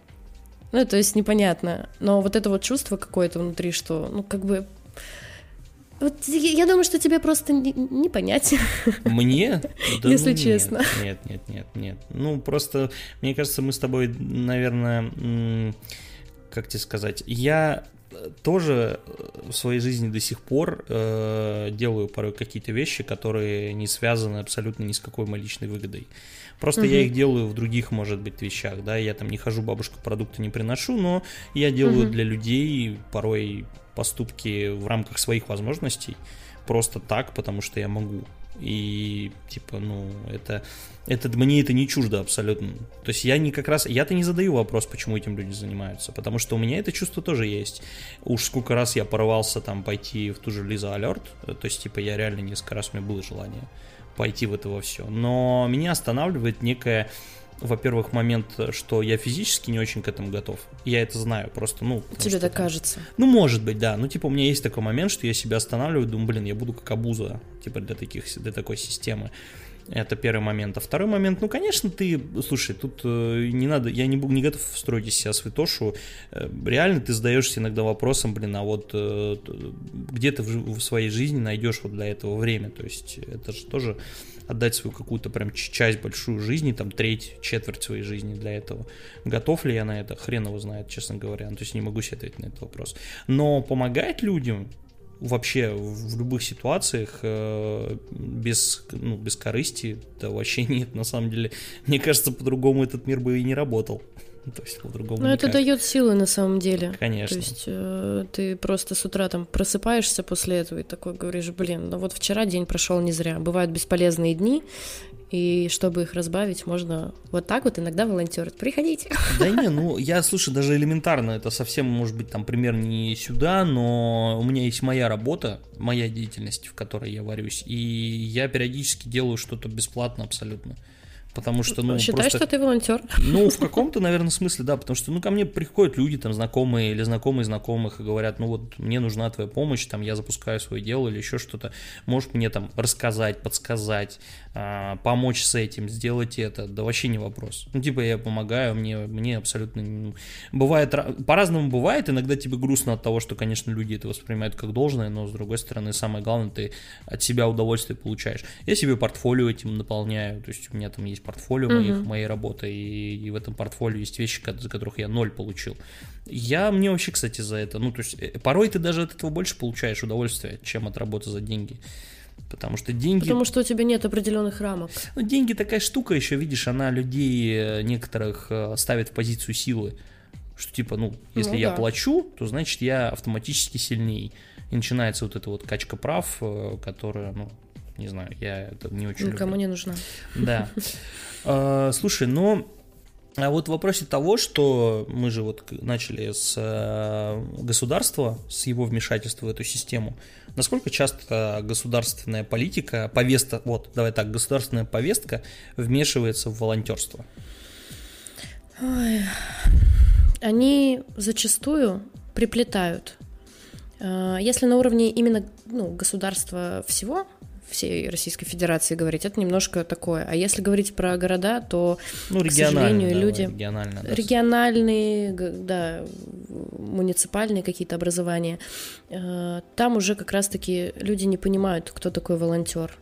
Ну, то есть непонятно. Но вот это вот чувство какое-то внутри, что, ну, как бы Вот я думаю, что тебе просто не, не понять. Мне? (laughs) Да Если ну, честно. Нет, нет, нет, нет. Ну, просто, мне кажется, мы с тобой, наверное, как тебе сказать, я тоже в своей жизни до сих пор э, делаю порой какие-то вещи, которые не связаны абсолютно ни с какой моей личной выгодой. Просто угу. я их делаю в других, может быть, вещах, да, я там не хожу, бабушку продукты не приношу, но я делаю угу. для людей порой поступки в рамках своих возможностей, просто так, потому что я могу. И типа, ну, это, это мне это не чуждо абсолютно. То есть я не как раз, я-то не задаю вопрос, почему этим люди занимаются, потому что у меня это чувство тоже есть. Уж сколько раз я порвался там пойти в ту же Лиза Алерт, то есть типа я реально несколько раз у меня было желание пойти в это во все. Но меня останавливает некая во-первых, момент, что я физически не очень к этому готов. Я это знаю, просто, ну... Тебе так кажется? Ну, может быть, да. Ну, типа, у меня есть такой момент, что я себя останавливаю, думаю, блин, я буду как обуза, типа, для таких, для такой системы. Это первый момент. А второй момент, ну, конечно, ты, слушай, тут э, не надо, я не, не готов строить из себя святошу. Э, реально ты задаешься иногда вопросом, блин, а вот э, где ты в, в своей жизни найдешь вот для этого время? То есть это же тоже отдать свою какую-то прям часть большую жизни, там треть, четверть своей жизни для этого. Готов ли я на это? Хрен его знает, честно говоря. Ну, то есть не могу себе ответить на этот вопрос. Но помогать людям, вообще в любых ситуациях э, без, ну, без корысти, да вообще (laughs) нет, на самом деле. Мне кажется, по-другому этот мир бы и не работал. То есть по-другому. Ну, это дает силы на самом деле. Конечно. То есть э, ты просто с утра там просыпаешься после этого и такой говоришь, блин, ну вот вчера день прошел не зря. Бывают бесполезные дни, и чтобы их разбавить, можно вот так вот иногда волонтерить. Приходите. Да не, ну я, слушай, даже элементарно, это совсем может быть там пример не сюда, но у меня есть моя работа, моя деятельность, в которой я варюсь, и я периодически делаю что-то бесплатно абсолютно потому что, ну, Считаешь, просто... что ты волонтер? Ну, в каком-то, наверное, смысле, да, потому что, ну, ко мне приходят люди, там, знакомые или знакомые знакомых и говорят, ну, вот, мне нужна твоя помощь, там, я запускаю свое дело или еще что-то, можешь мне, там, рассказать, подсказать, а, помочь с этим, сделать это, да вообще не вопрос. Ну, типа, я помогаю, мне, мне абсолютно... Ну, бывает, по-разному бывает, иногда тебе грустно от того, что, конечно, люди это воспринимают как должное, но, с другой стороны, самое главное, ты от себя удовольствие получаешь. Я себе портфолио этим наполняю, то есть у меня там есть портфолио mm-hmm. моих, моей работы, и, и в этом портфолио есть вещи, за которых я ноль получил. Я, мне вообще, кстати, за это, ну, то есть, э, порой ты даже от этого больше получаешь удовольствие, чем от работы за деньги. Потому что деньги... Потому что у тебя нет определенных рамок. Ну, деньги такая штука еще, видишь, она людей э, некоторых э, ставит в позицию силы. Что типа, ну, если ну, я да. плачу, то значит я автоматически сильней. И начинается вот эта вот качка прав, которая, ну, не знаю, я это не очень Никому люблю. не нужна. Да. А, слушай, но а вот в вопросе того, что мы же вот начали с э, государства, с его вмешательства в эту систему, насколько часто государственная политика, повестка, вот, давай так, государственная повестка вмешивается в волонтерство? Ой. Они зачастую приплетают. А, если на уровне именно ну, государства всего, всей Российской Федерации говорить, это немножко такое. А если говорить про города, то, ну, к сожалению, да, люди... Регионально, да. Региональные, да, муниципальные какие-то образования, э, там уже как раз-таки люди не понимают, кто такой волонтер.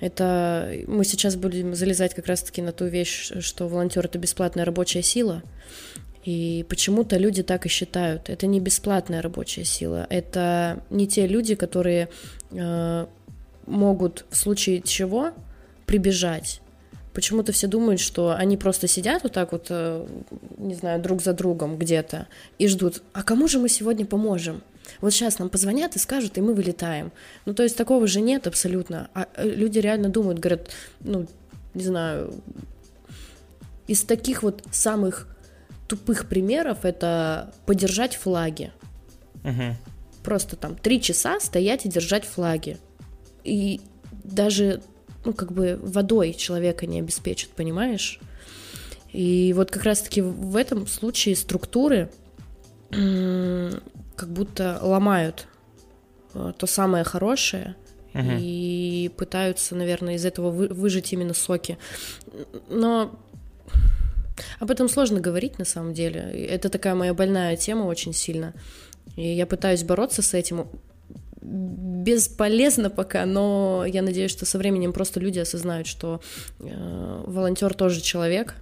Это мы сейчас будем залезать как раз-таки на ту вещь, что волонтер это бесплатная рабочая сила. И почему-то люди так и считают. Это не бесплатная рабочая сила. Это не те люди, которые э, могут в случае чего прибежать. Почему-то все думают, что они просто сидят вот так вот, э, не знаю, друг за другом где-то и ждут, а кому же мы сегодня поможем? Вот сейчас нам позвонят и скажут, и мы вылетаем. Ну, то есть такого же нет абсолютно. А э, люди реально думают, говорят, ну, не знаю, из таких вот самых тупых примеров это подержать флаги. Угу. Просто там три часа стоять и держать флаги и даже, ну, как бы водой человека не обеспечит, понимаешь? И вот как раз-таки в этом случае структуры как будто ломают э, то самое хорошее угу. и пытаются, наверное, из этого вы, выжить именно соки. Но об этом сложно говорить на самом деле. Это такая моя больная тема очень сильно. И я пытаюсь бороться с этим бесполезно пока, но я надеюсь, что со временем просто люди осознают, что э, волонтер тоже человек,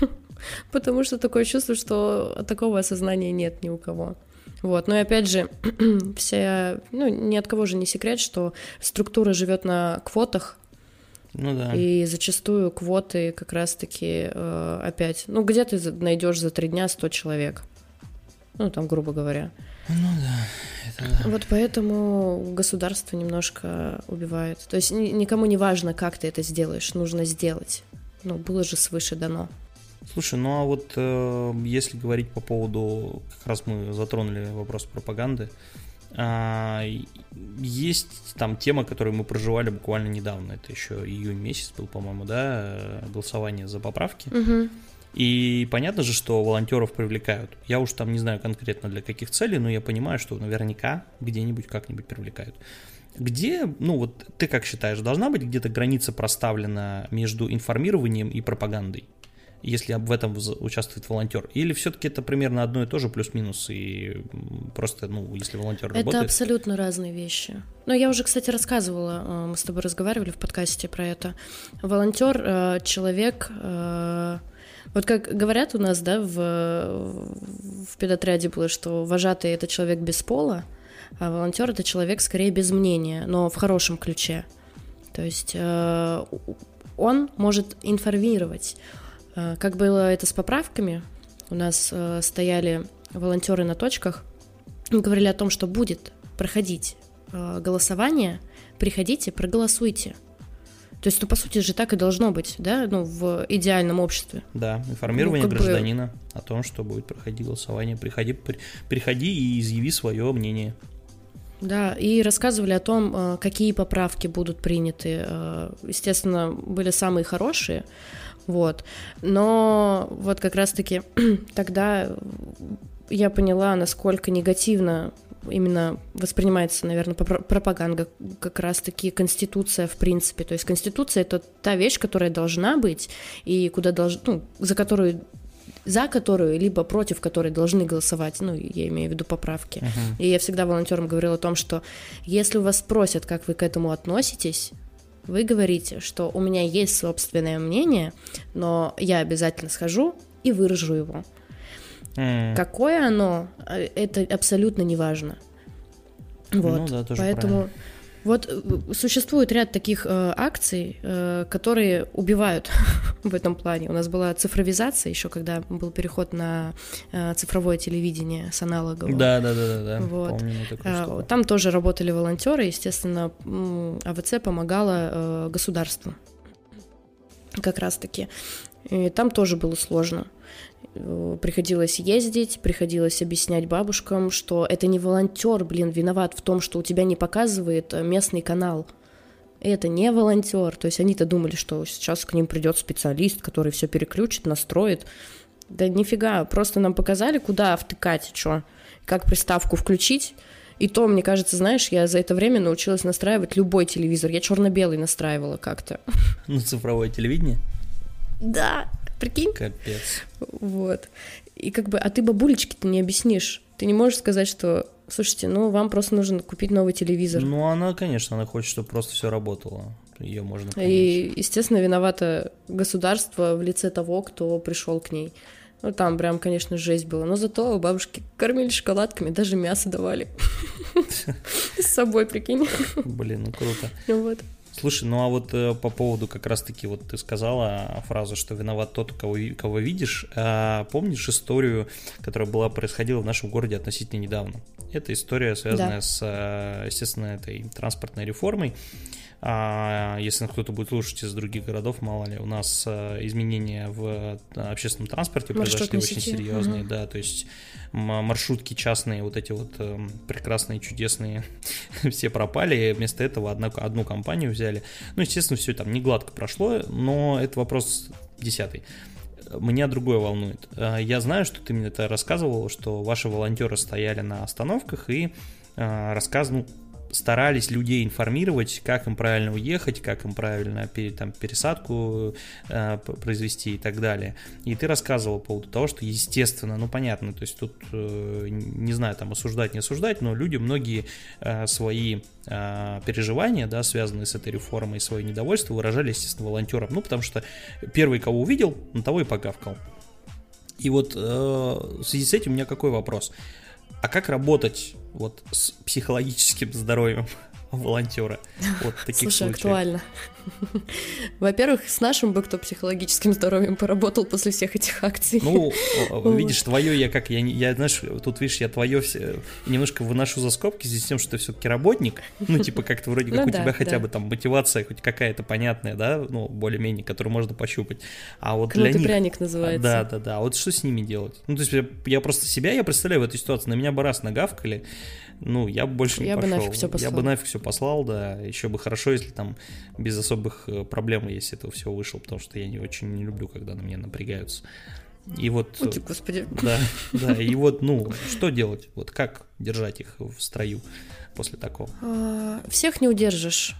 (laughs) потому что такое чувство, что такого осознания нет ни у кого. Вот, но и опять же, (clears throat) вся, ну, ни от кого же не секрет, что структура живет на квотах, ну да. И зачастую квоты как раз-таки э, опять, ну где ты найдешь за три дня 100 человек? Ну там, грубо говоря. Ну да, это да. Вот поэтому государство немножко убивает. То есть никому не важно, как ты это сделаешь, нужно сделать. Ну, было же свыше дано. Слушай, ну а вот э, если говорить по поводу, как раз мы затронули вопрос пропаганды, а, есть там тема, которую мы проживали буквально недавно, это еще июнь месяц был, по-моему, да, голосование за поправки. Угу. И понятно же, что волонтеров привлекают. Я уж там не знаю конкретно для каких целей, но я понимаю, что наверняка где-нибудь как-нибудь привлекают. Где, ну вот ты как считаешь, должна быть где-то граница проставлена между информированием и пропагандой? если в этом участвует волонтер? Или все-таки это примерно одно и то же, плюс-минус, и просто, ну, если волонтер это работает... Это абсолютно разные вещи. Но я уже, кстати, рассказывала, э, мы с тобой разговаривали в подкасте про это. Волонтер э, — человек... Э, вот как говорят у нас, да, в, в педотряде было, что вожатый — это человек без пола, а волонтер — это человек скорее без мнения, но в хорошем ключе. То есть он может информировать, Э, как было это с поправками, у нас э, стояли волонтеры на точках говорили о том, что будет проходить э, голосование, приходите, проголосуйте. То есть, ну, по сути же так и должно быть, да, ну, в идеальном обществе. Да, информирование ну, гражданина бы... о том, что будет проходить голосование. Приходи, при, приходи и изъяви свое мнение. Да, и рассказывали о том, какие поправки будут приняты. Естественно, были самые хорошие, вот. Но вот как раз-таки (clears throat) тогда я поняла, насколько негативно именно воспринимается, наверное, пропаганда, как раз-таки Конституция в принципе. То есть Конституция — это та вещь, которая должна быть, и куда долж... ну, за которую за которую, либо против которой должны голосовать, ну, я имею в виду поправки. Uh-huh. И я всегда волонтерам говорила о том, что если у вас спросят, как вы к этому относитесь, вы говорите, что у меня есть собственное мнение, но я обязательно схожу и выражу его. Mm. Какое оно, э, это абсолютно не важно. Вот, ну, да, тоже поэтому правильно. Вот э, существует ряд таких э, акций, э, которые убивают (laughs) в этом плане. У нас была цифровизация еще, когда был переход на э, цифровое телевидение с аналогового. Да, да, да, да, да. Вот. Помню, а, там тоже работали волонтеры, естественно, АВЦ помогала э, государству как раз-таки. И там тоже было сложно. Э, приходилось ездить, приходилось объяснять бабушкам, что это не волонтер, блин, виноват в том, что у тебя не показывает э, местный канал. Это не волонтер. То есть они-то думали, что сейчас к ним придет специалист, который все переключит, настроит. Да нифига, просто нам показали, куда втыкать, что, как приставку включить. И то, мне кажется, знаешь, я за это время научилась настраивать любой телевизор. Я черно-белый настраивала как-то. (laughs) На цифровое телевидение? Да, Прикинь? Капец. Вот. И как бы, а ты бабулечке-то не объяснишь. Ты не можешь сказать, что, слушайте, ну вам просто нужно купить новый телевизор. Ну она, конечно, она хочет, чтобы просто все работало. Ее можно понять. И, естественно, виновато государство в лице того, кто пришел к ней. Ну, там прям, конечно, жесть была. Но зато бабушки кормили шоколадками, даже мясо давали. (laughs) С собой, прикинь. Блин, ну круто. Вот. Слушай, ну а вот э, по поводу как раз-таки вот ты сказала фразу, что виноват тот, кого, кого видишь. А, помнишь историю, которая была происходила в нашем городе относительно недавно? Это история, связанная да. с, э, естественно, этой транспортной реформой. А если кто-то будет слушать из других городов, мало ли, у нас э, изменения в э, общественном транспорте произошли очень серьезные, угу. да, то есть маршрутки частные, вот эти вот эм, прекрасные, чудесные, (laughs) все пропали, вместо этого одна, одну компанию взяли. Ну, естественно, все там не гладко прошло, но это вопрос десятый. Меня другое волнует. Э, я знаю, что ты мне это рассказывал, что ваши волонтеры стояли на остановках и рассказывали, ну, старались людей информировать, как им правильно уехать, как им правильно пере, там, пересадку э, произвести и так далее. И ты рассказывал по поводу того, что естественно, ну понятно, то есть тут э, не знаю, там осуждать, не осуждать, но люди многие э, свои э, переживания, да, связанные с этой реформой, свое недовольство выражали, естественно, волонтерам. Ну, потому что первый, кого увидел, на того и погавкал. И вот э, в связи с этим у меня какой вопрос? А как работать вот с психологическим здоровьем волонтера. Вот таких Слушай, случаев. актуально. Во-первых, с нашим бы кто психологическим здоровьем поработал после всех этих акций. Ну, видишь, твое я как, я, я, знаешь, тут, видишь, я твое все, немножко выношу за скобки здесь тем, что ты все-таки работник, ну, типа, как-то вроде как ну, у да, тебя хотя да. бы там мотивация хоть какая-то понятная, да, ну, более-менее, которую можно пощупать. А вот Кнут для них... пряник называется. Да, да, да. А вот что с ними делать? Ну, то есть я, я просто себя, я представляю в этой ситуации, на меня бы раз нагавкали, ну, я бы больше не я пошел. Бы нафиг все послал. Я бы нафиг все послал, да. Еще бы хорошо, если там без особых э, проблем, если этого всего вышел, потому что я не очень не люблю, когда на меня напрягаются. И вот... Ути, господи. Да, да, и вот, ну, что делать? Вот как держать их в строю после такого? А, всех не удержишь.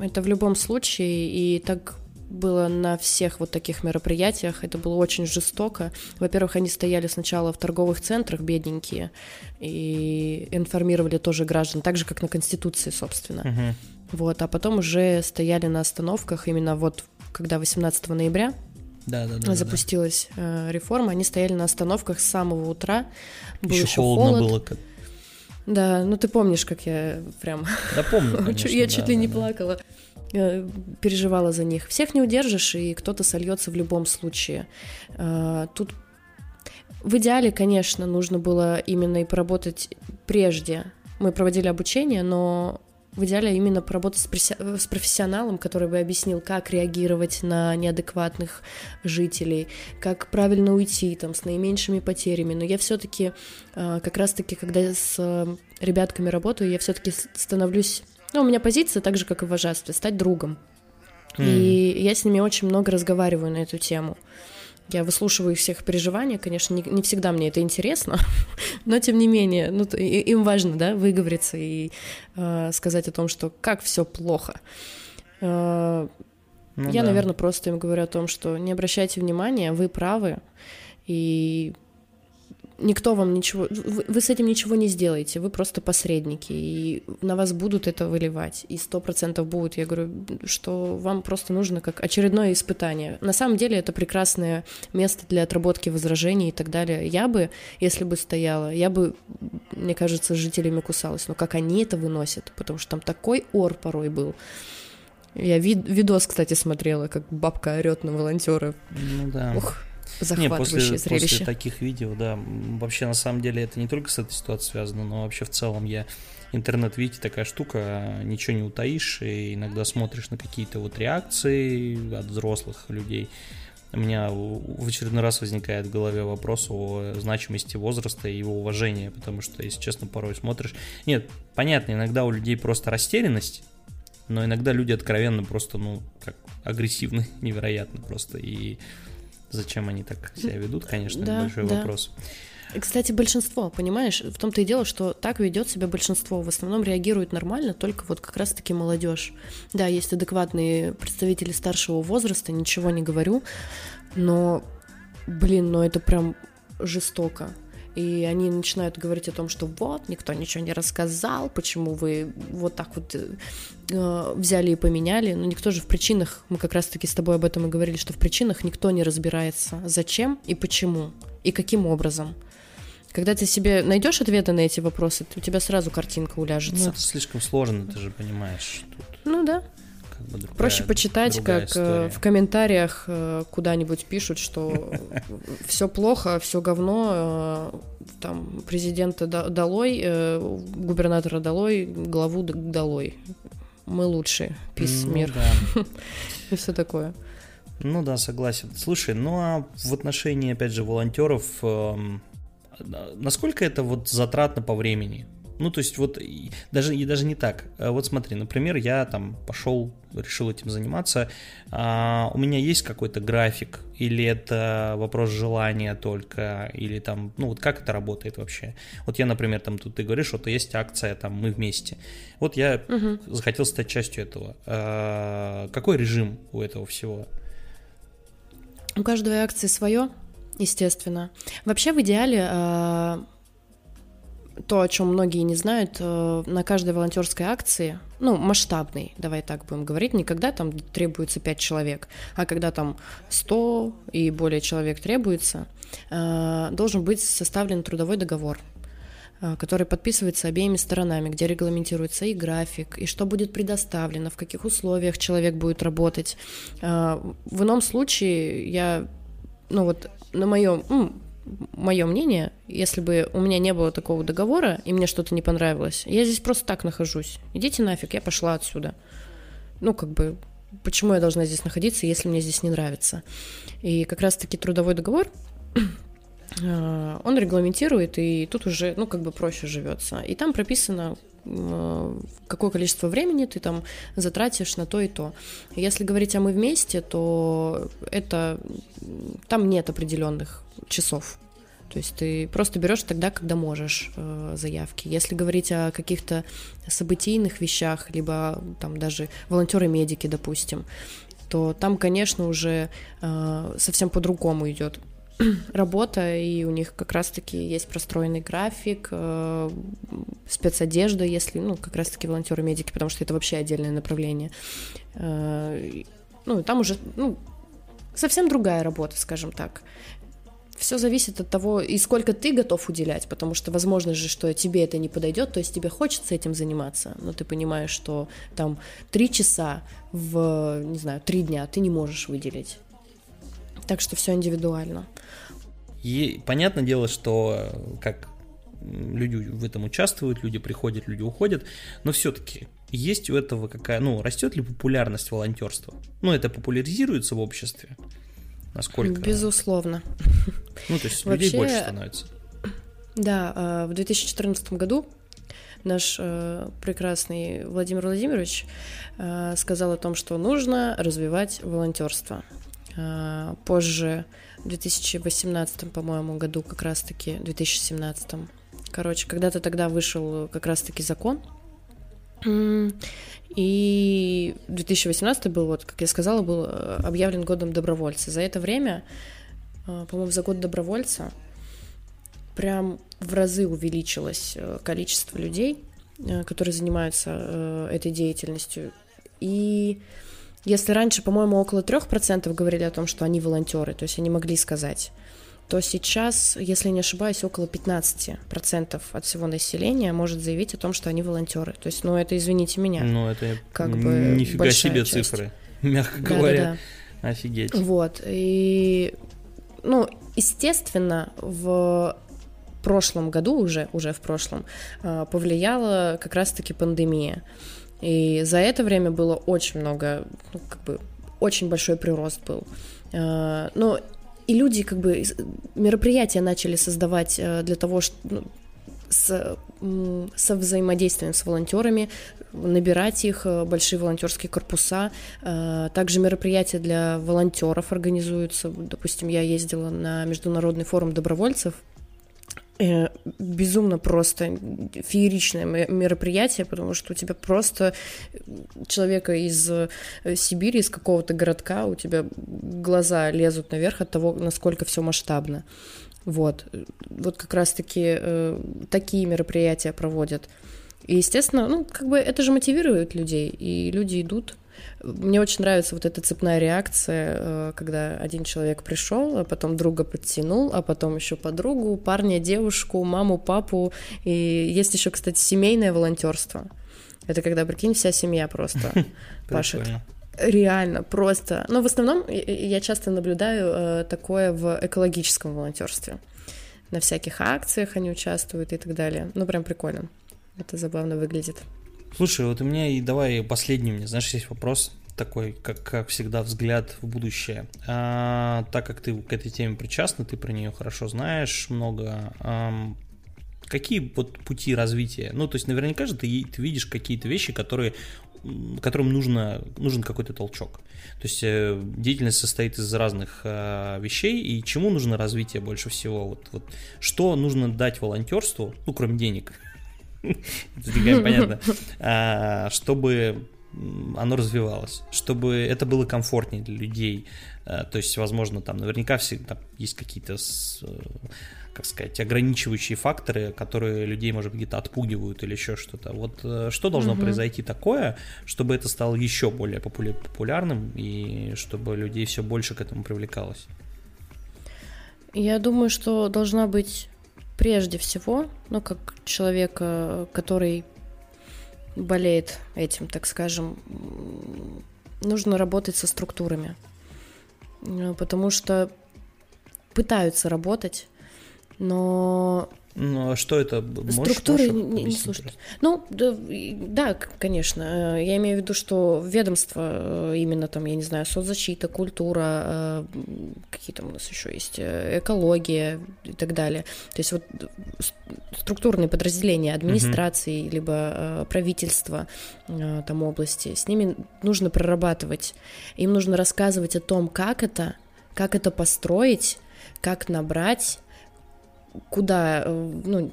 Это в любом случае, и так было на всех вот таких мероприятиях. Это было очень жестоко. Во-первых, они стояли сначала в торговых центрах, бедненькие, и информировали тоже граждан, так же, как на Конституции, собственно. Угу. Вот, а потом уже стояли на остановках именно вот, когда 18 ноября да, да, да, запустилась да. Э, реформа, они стояли на остановках с самого утра. Был еще, еще холодно холод. было. Как... Да, ну ты помнишь, как я прям... Да помню, (laughs) конечно, Я чуть да, ли да, не да. плакала. Э, переживала за них. Всех не удержишь, и кто-то сольется в любом случае. Э, тут в идеале, конечно, нужно было именно и поработать прежде. Мы проводили обучение, но в идеале именно поработать с, профессионалом, который бы объяснил, как реагировать на неадекватных жителей, как правильно уйти там с наименьшими потерями. Но я все-таки э, как раз-таки, когда с ребятками работаю, я все-таки становлюсь ну, у меня позиция, так же, как и в вожатстве, стать другом. Mm. И я с ними очень много разговариваю на эту тему. Я выслушиваю их всех переживания, конечно, не, не всегда мне это интересно, (laughs) но тем не менее, ну, им важно, да, выговориться и э, сказать о том, что как все плохо. Э, ну, я, да. наверное, просто им говорю о том, что не обращайте внимания, вы правы, и никто вам ничего, вы, вы с этим ничего не сделаете, вы просто посредники, и на вас будут это выливать, и сто процентов будут. Я говорю, что вам просто нужно как очередное испытание. На самом деле это прекрасное место для отработки возражений и так далее. Я бы, если бы стояла, я бы, мне кажется, с жителями кусалась, но как они это выносят, потому что там такой ор порой был. Я вид видос, кстати, смотрела, как бабка орет на волонтера. Ну да. Ух, захватывающее не, после, зрелище. После таких видео, да, вообще на самом деле это не только с этой ситуацией связано, но вообще в целом я интернет, видите, такая штука, ничего не утаишь, и иногда смотришь на какие-то вот реакции от взрослых людей. У меня в очередной раз возникает в голове вопрос о значимости возраста и его уважения, потому что, если честно, порой смотришь... Нет, понятно, иногда у людей просто растерянность, но иногда люди откровенно просто, ну, как агрессивны, (laughs) невероятно просто, и Зачем они так себя ведут, конечно, да, большой да. вопрос. Кстати, большинство, понимаешь, в том-то и дело, что так ведет себя большинство. В основном реагирует нормально, только вот как раз-таки молодежь. Да, есть адекватные представители старшего возраста, ничего не говорю, но, блин, ну это прям жестоко и они начинают говорить о том, что вот, никто ничего не рассказал, почему вы вот так вот э, взяли и поменяли, но никто же в причинах, мы как раз-таки с тобой об этом и говорили, что в причинах никто не разбирается, зачем и почему, и каким образом. Когда ты себе найдешь ответы на эти вопросы, у тебя сразу картинка уляжется. Ну, это слишком сложно, ты же понимаешь. Тут... Ну да как бы другая, Проще почитать, как э, история. в комментариях э, куда-нибудь пишут, что (laughs) все плохо, все говно, э, там президента долой, губернатора долой, главу долой. Мы лучшие, пис ну, мир. (laughs) И все такое. Ну да, согласен. Слушай, ну а в отношении, опять же, волонтеров, эм, насколько это вот затратно по времени? Ну, то есть вот даже, и даже не так. А вот смотри, например, я там пошел, решил этим заниматься. А, у меня есть какой-то график, или это вопрос желания только, или там, ну вот как это работает вообще? Вот я, например, там тут ты говоришь, что есть акция, там мы вместе. Вот я угу. захотел стать частью этого. А, какой режим у этого всего? У каждой акции свое, естественно. Вообще в идеале а, то, о чем многие не знают, э, на каждой волонтерской акции, ну, масштабной, давай так будем говорить, не когда там требуется 5 человек, а когда там 100 и более человек требуется, э, должен быть составлен трудовой договор, э, который подписывается обеими сторонами, где регламентируется и график, и что будет предоставлено, в каких условиях человек будет работать. В ином случае я, ну вот на моем, мое мнение, если бы у меня не было такого договора, и мне что-то не понравилось, я здесь просто так нахожусь. Идите нафиг, я пошла отсюда. Ну, как бы, почему я должна здесь находиться, если мне здесь не нравится? И как раз-таки трудовой договор, э, (clears throat) он регламентирует, и тут уже, ну, как бы проще живется. И там прописано, какое количество времени ты там затратишь на то и то. Если говорить о мы вместе, то это там нет определенных часов. То есть ты просто берешь тогда, когда можешь э, заявки. Если говорить о каких-то событийных вещах, либо там даже волонтеры-медики, допустим, то там, конечно, уже э, совсем по-другому идет (clears throat) работа, и у них как раз-таки есть простроенный график, э, спецодежда, если, ну, как раз-таки волонтеры-медики, потому что это вообще отдельное направление. Э, ну, там уже, ну, совсем другая работа, скажем так. Все зависит от того, и сколько ты готов уделять, потому что возможно же, что тебе это не подойдет, то есть тебе хочется этим заниматься, но ты понимаешь, что там три часа в, не знаю, три дня ты не можешь выделить. Так что все индивидуально. И понятное дело, что как люди в этом участвуют, люди приходят, люди уходят, но все-таки есть у этого какая, ну, растет ли популярность волонтерства? Ну, это популяризируется в обществе? Насколько? Безусловно. Ну, то есть людей Вообще, больше становится. Да, а, в 2014 году наш э, прекрасный Владимир Владимирович э, сказал о том, что нужно развивать волонтерство. Э, позже, в 2018, по-моему, году, как раз-таки, 2017, короче, когда-то тогда вышел как раз-таки закон, и 2018 был, вот, как я сказала, был э, объявлен годом добровольца. За это время, э, по-моему, за год добровольца прям в разы увеличилось э, количество людей, которые занимаются этой деятельностью. И если раньше, по-моему, около 3% говорили о том, что они волонтеры, то есть они могли сказать, то сейчас, если не ошибаюсь, около 15% от всего населения может заявить о том, что они волонтеры. То есть, ну, это, извините меня. Ну, это как бы нифига себе часть. цифры, (laughs) мягко да, говоря. Да, да. Офигеть. Вот. И, ну, естественно, в прошлом году уже, уже в прошлом, а, повлияла как раз-таки пандемия. И за это время было очень много, ну, как бы, очень большой прирост был. А, но и люди как бы мероприятия начали создавать э, для того, что ну, с, со взаимодействием с волонтерами, набирать их, э, большие волонтерские корпуса. Э, также мероприятия для волонтеров организуются. Допустим, я ездила на Международный форум добровольцев безумно просто фееричное мероприятие, потому что у тебя просто человека из э, Сибири, из какого-то городка, у тебя глаза лезут наверх от того, насколько все масштабно. Вот, вот как раз-таки э, такие мероприятия проводят. И, естественно, ну, как бы это же мотивирует людей, и люди идут. Мне очень нравится вот эта цепная реакция, э, когда один человек пришел, а потом друга подтянул, а потом еще подругу, парня, девушку, маму, папу. И есть еще, кстати, семейное волонтерство. Это когда, прикинь, вся семья просто (laughs) пашет. Реально, просто. Но в основном я часто наблюдаю э, такое в экологическом волонтерстве. На всяких акциях они участвуют и так далее. Ну, прям прикольно. Это забавно выглядит. Слушай, вот у меня и давай последний, мне, знаешь, есть вопрос такой, как, как всегда, взгляд в будущее. А, так как ты к этой теме причастна, ты про нее хорошо знаешь много. А, какие вот пути развития? Ну, то есть наверняка же ты, ты видишь какие-то вещи, которые которым нужно, нужен какой-то толчок. То есть э, деятельность состоит из разных э, вещей, и чему нужно развитие больше всего? Вот, вот, что нужно дать волонтерству, ну, кроме денег, (laughs) это понятно, (laughs) а, чтобы оно развивалось, чтобы это было комфортнее для людей. Э, то есть, возможно, там наверняка всегда есть какие-то как сказать, ограничивающие факторы, которые людей, может быть, где-то отпугивают или еще что-то. Вот э, что должно угу. произойти такое, чтобы это стало еще более популярным и чтобы людей все больше к этому привлекалось? Я думаю, что должна быть прежде всего, ну, как человека, который болеет этим, так скажем, нужно работать со структурами. Э, потому что пытаются работать но ну, а что это? Структуры можешь не, не слушают. Ну, да, да, конечно. Я имею в виду, что ведомство, э, именно там, я не знаю, соцзащита, культура, э, какие там у нас еще есть, э, экология и так далее. То есть вот структурные подразделения администрации, угу. либо правительства там области, с ними нужно прорабатывать. Им нужно рассказывать о том, как это, как это построить, как набрать куда, э, ну,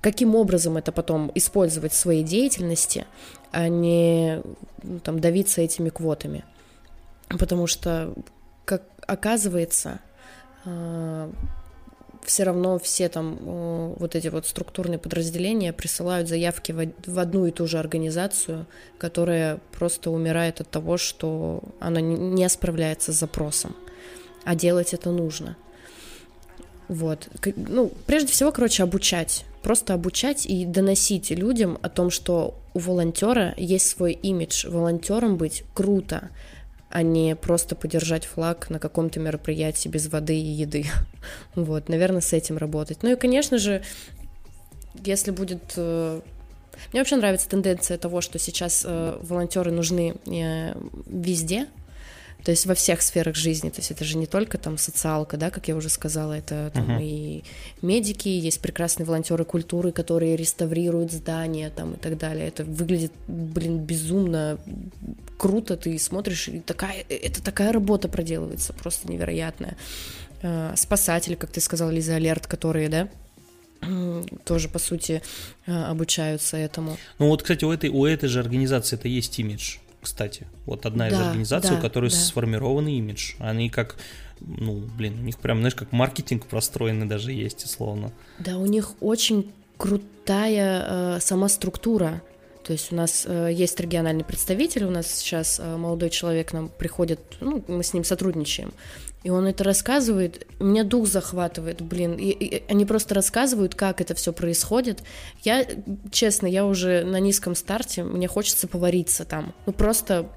каким образом это потом использовать в своей деятельности, а не ну, там давиться этими квотами. Потому что, как оказывается, э, все равно все там э, вот эти вот структурные подразделения присылают заявки в одну и ту же организацию, которая просто умирает от того, что она не справляется с запросом. А делать это нужно – вот. Ну, прежде всего, короче, обучать. Просто обучать и доносить людям о том, что у волонтера есть свой имидж. Волонтером быть круто, а не просто подержать флаг на каком-то мероприятии без воды и еды. (laughs) Вот, наверное, с этим работать. Ну и, конечно же, если будет... Э, мне вообще нравится тенденция того, что сейчас э, волонтеры нужны э, везде, то есть во всех сферах жизни, то есть это же не только там социалка, да, как я уже сказала, это там uh-huh. и медики, есть прекрасные волонтеры культуры, которые реставрируют здания там и так далее. Это выглядит, блин, безумно круто, ты смотришь, и такая, это такая работа проделывается, просто невероятная. А, спасатели, как ты сказал, Лиза Алерт, которые, да, тоже, по сути, а, обучаются этому. Ну вот, кстати, у этой, у этой же организации это есть имидж кстати. Вот одна да, из организаций, да, у которой да. сформированный имидж. Они как, ну, блин, у них прям, знаешь, как маркетинг простроенный даже есть, условно. Да, у них очень крутая э, сама структура. То есть у нас э, есть региональный представитель, у нас сейчас э, молодой человек нам приходит, ну, мы с ним сотрудничаем. И он это рассказывает, меня дух захватывает, блин. И, и они просто рассказывают, как это все происходит. Я, честно, я уже на низком старте, мне хочется повариться там. Ну просто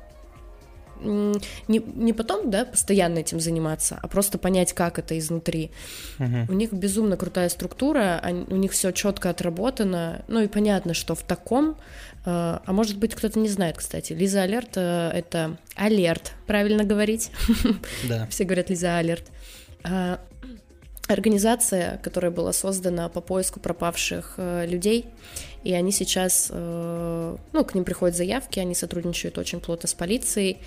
не, не потом, да, постоянно этим заниматься, а просто понять, как это изнутри. Uh-huh. У них безумно крутая структура, они, у них все четко отработано. Ну и понятно, что в таком, а может быть, кто-то не знает, кстати, Лиза Алерт э, это алерт, правильно говорить? (laughs) Да. Все говорят Лиза Алерт. Э, организация, которая была создана по поиску пропавших э, людей, и они сейчас, э, ну, к ним приходят заявки, они сотрудничают очень плотно с полицией,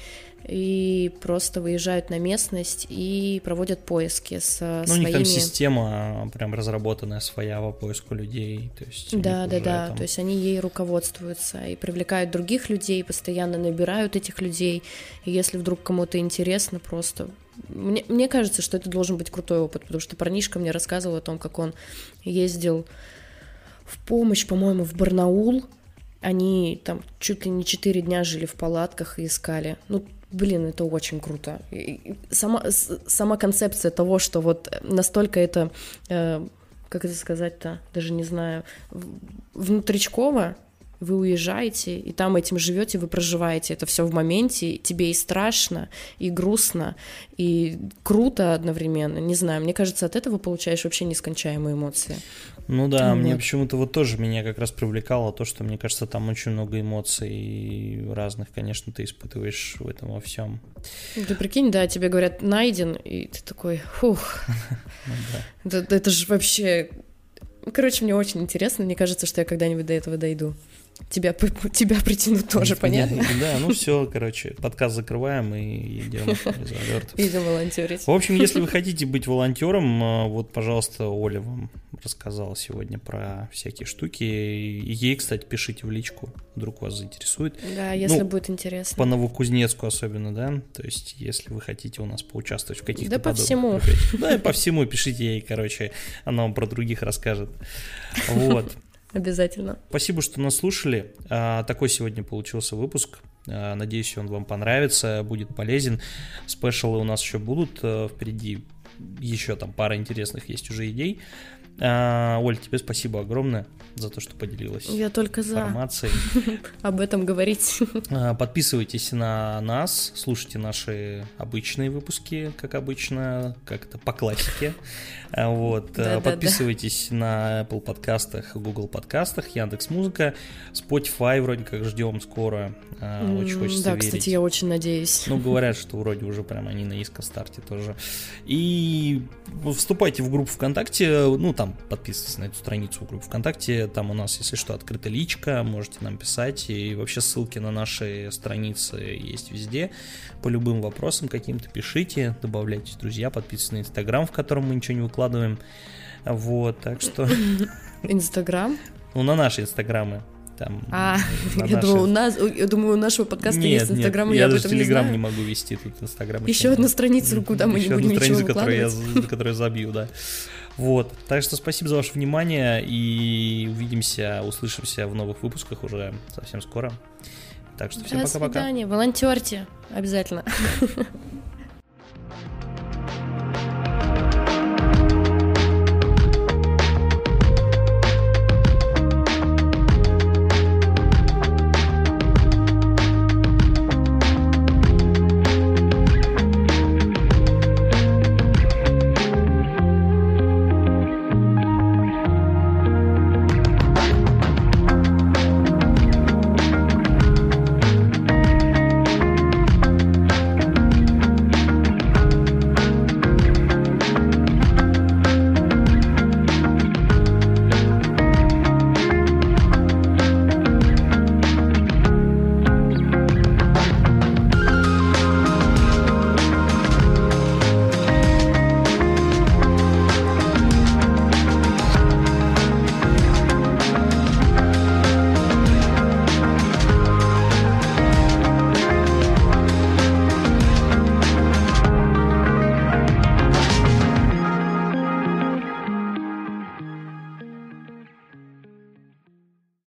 и просто выезжают на местность и проводят поиски с ну, своими... у них там система прям разработанная своя по поиску людей, то есть... Да, да, да, там... то есть они ей руководствуются и привлекают других людей, постоянно набирают этих людей, и если вдруг кому-то интересно, просто мне, мне кажется, что это должен быть крутой опыт, потому что парнишка мне рассказывал о том, как он ездил в помощь, по-моему, в Барнаул. Они там чуть ли не четыре дня жили в палатках и искали. Ну, блин, это очень круто. И сама, сама концепция того, что вот настолько это, э, как это сказать-то, даже не знаю, внутричково, вы уезжаете, и там этим живете, вы проживаете это все в моменте, тебе и страшно, и грустно, и круто одновременно. Не знаю, мне кажется, от этого получаешь вообще нескончаемые эмоции. Ну да, вот. мне почему-то вот тоже меня как раз привлекало то, что мне кажется, там очень много эмоций разных, конечно, ты испытываешь в этом во всем. Ты прикинь, да, тебе говорят найден, и ты такой, фух, (laughs) ну это же вообще Короче, мне очень интересно. Мне кажется, что я когда-нибудь до этого дойду. Тебя, тебя притянут тоже, понятно? Да, ну все, короче, подкаст закрываем и идем (laughs) Идем волонтерить. В общем, если вы хотите быть волонтером, э, вот, пожалуйста, Оля вам рассказала сегодня про всякие штуки. Ей, кстати, пишите в личку, вдруг вас заинтересует. Да, если ну, будет интересно. По Новокузнецку особенно, да? То есть, если вы хотите у нас поучаствовать в каких-то Да по всему. Да, по всему пишите ей, короче, она вам про других расскажет. Вот. Обязательно. Спасибо, что нас слушали. А, такой сегодня получился выпуск. А, надеюсь, он вам понравится, будет полезен. Спешалы у нас еще будут э, впереди. Еще там пара интересных есть уже идей. А, Оль, тебе спасибо огромное за то, что поделилась Я только за. информацией. (laughs) Об этом говорить. А, подписывайтесь на нас, слушайте наши обычные выпуски, как обычно, как это по классике. А, вот. Да, Подписывайтесь да, да. на Apple подкастах, Google подкастах, Яндекс Музыка, Spotify вроде как ждем скоро. Очень хочется да, верить. кстати, я очень надеюсь. Ну, (laughs) говорят, что вроде уже прям они на низком старте тоже. И вступайте в группу ВКонтакте, ну, там подписывайтесь на эту страницу в группе ВКонтакте, там у нас, если что, открыта личка, можете нам писать, и вообще ссылки на наши страницы есть везде, по любым вопросам каким-то пишите, добавляйтесь друзья, подписывайтесь на Инстаграм, в котором мы ничего не выкладываем, вот, так что... Инстаграм? Ну, на наши Инстаграмы. Там, а, (laughs) я наши... думаю, у нас, я думаю, у нашего подкаста нет, есть Инстаграм, нет, я, я об этом не Телеграм не могу вести, тут Инстаграм еще, еще одна страница, куда мы не будем ничего которую я, которую я забью, да. Вот, так что спасибо за ваше внимание и увидимся, услышимся в новых выпусках уже совсем скоро. Так что всем пока-пока. До свидания, волонтерьте обязательно.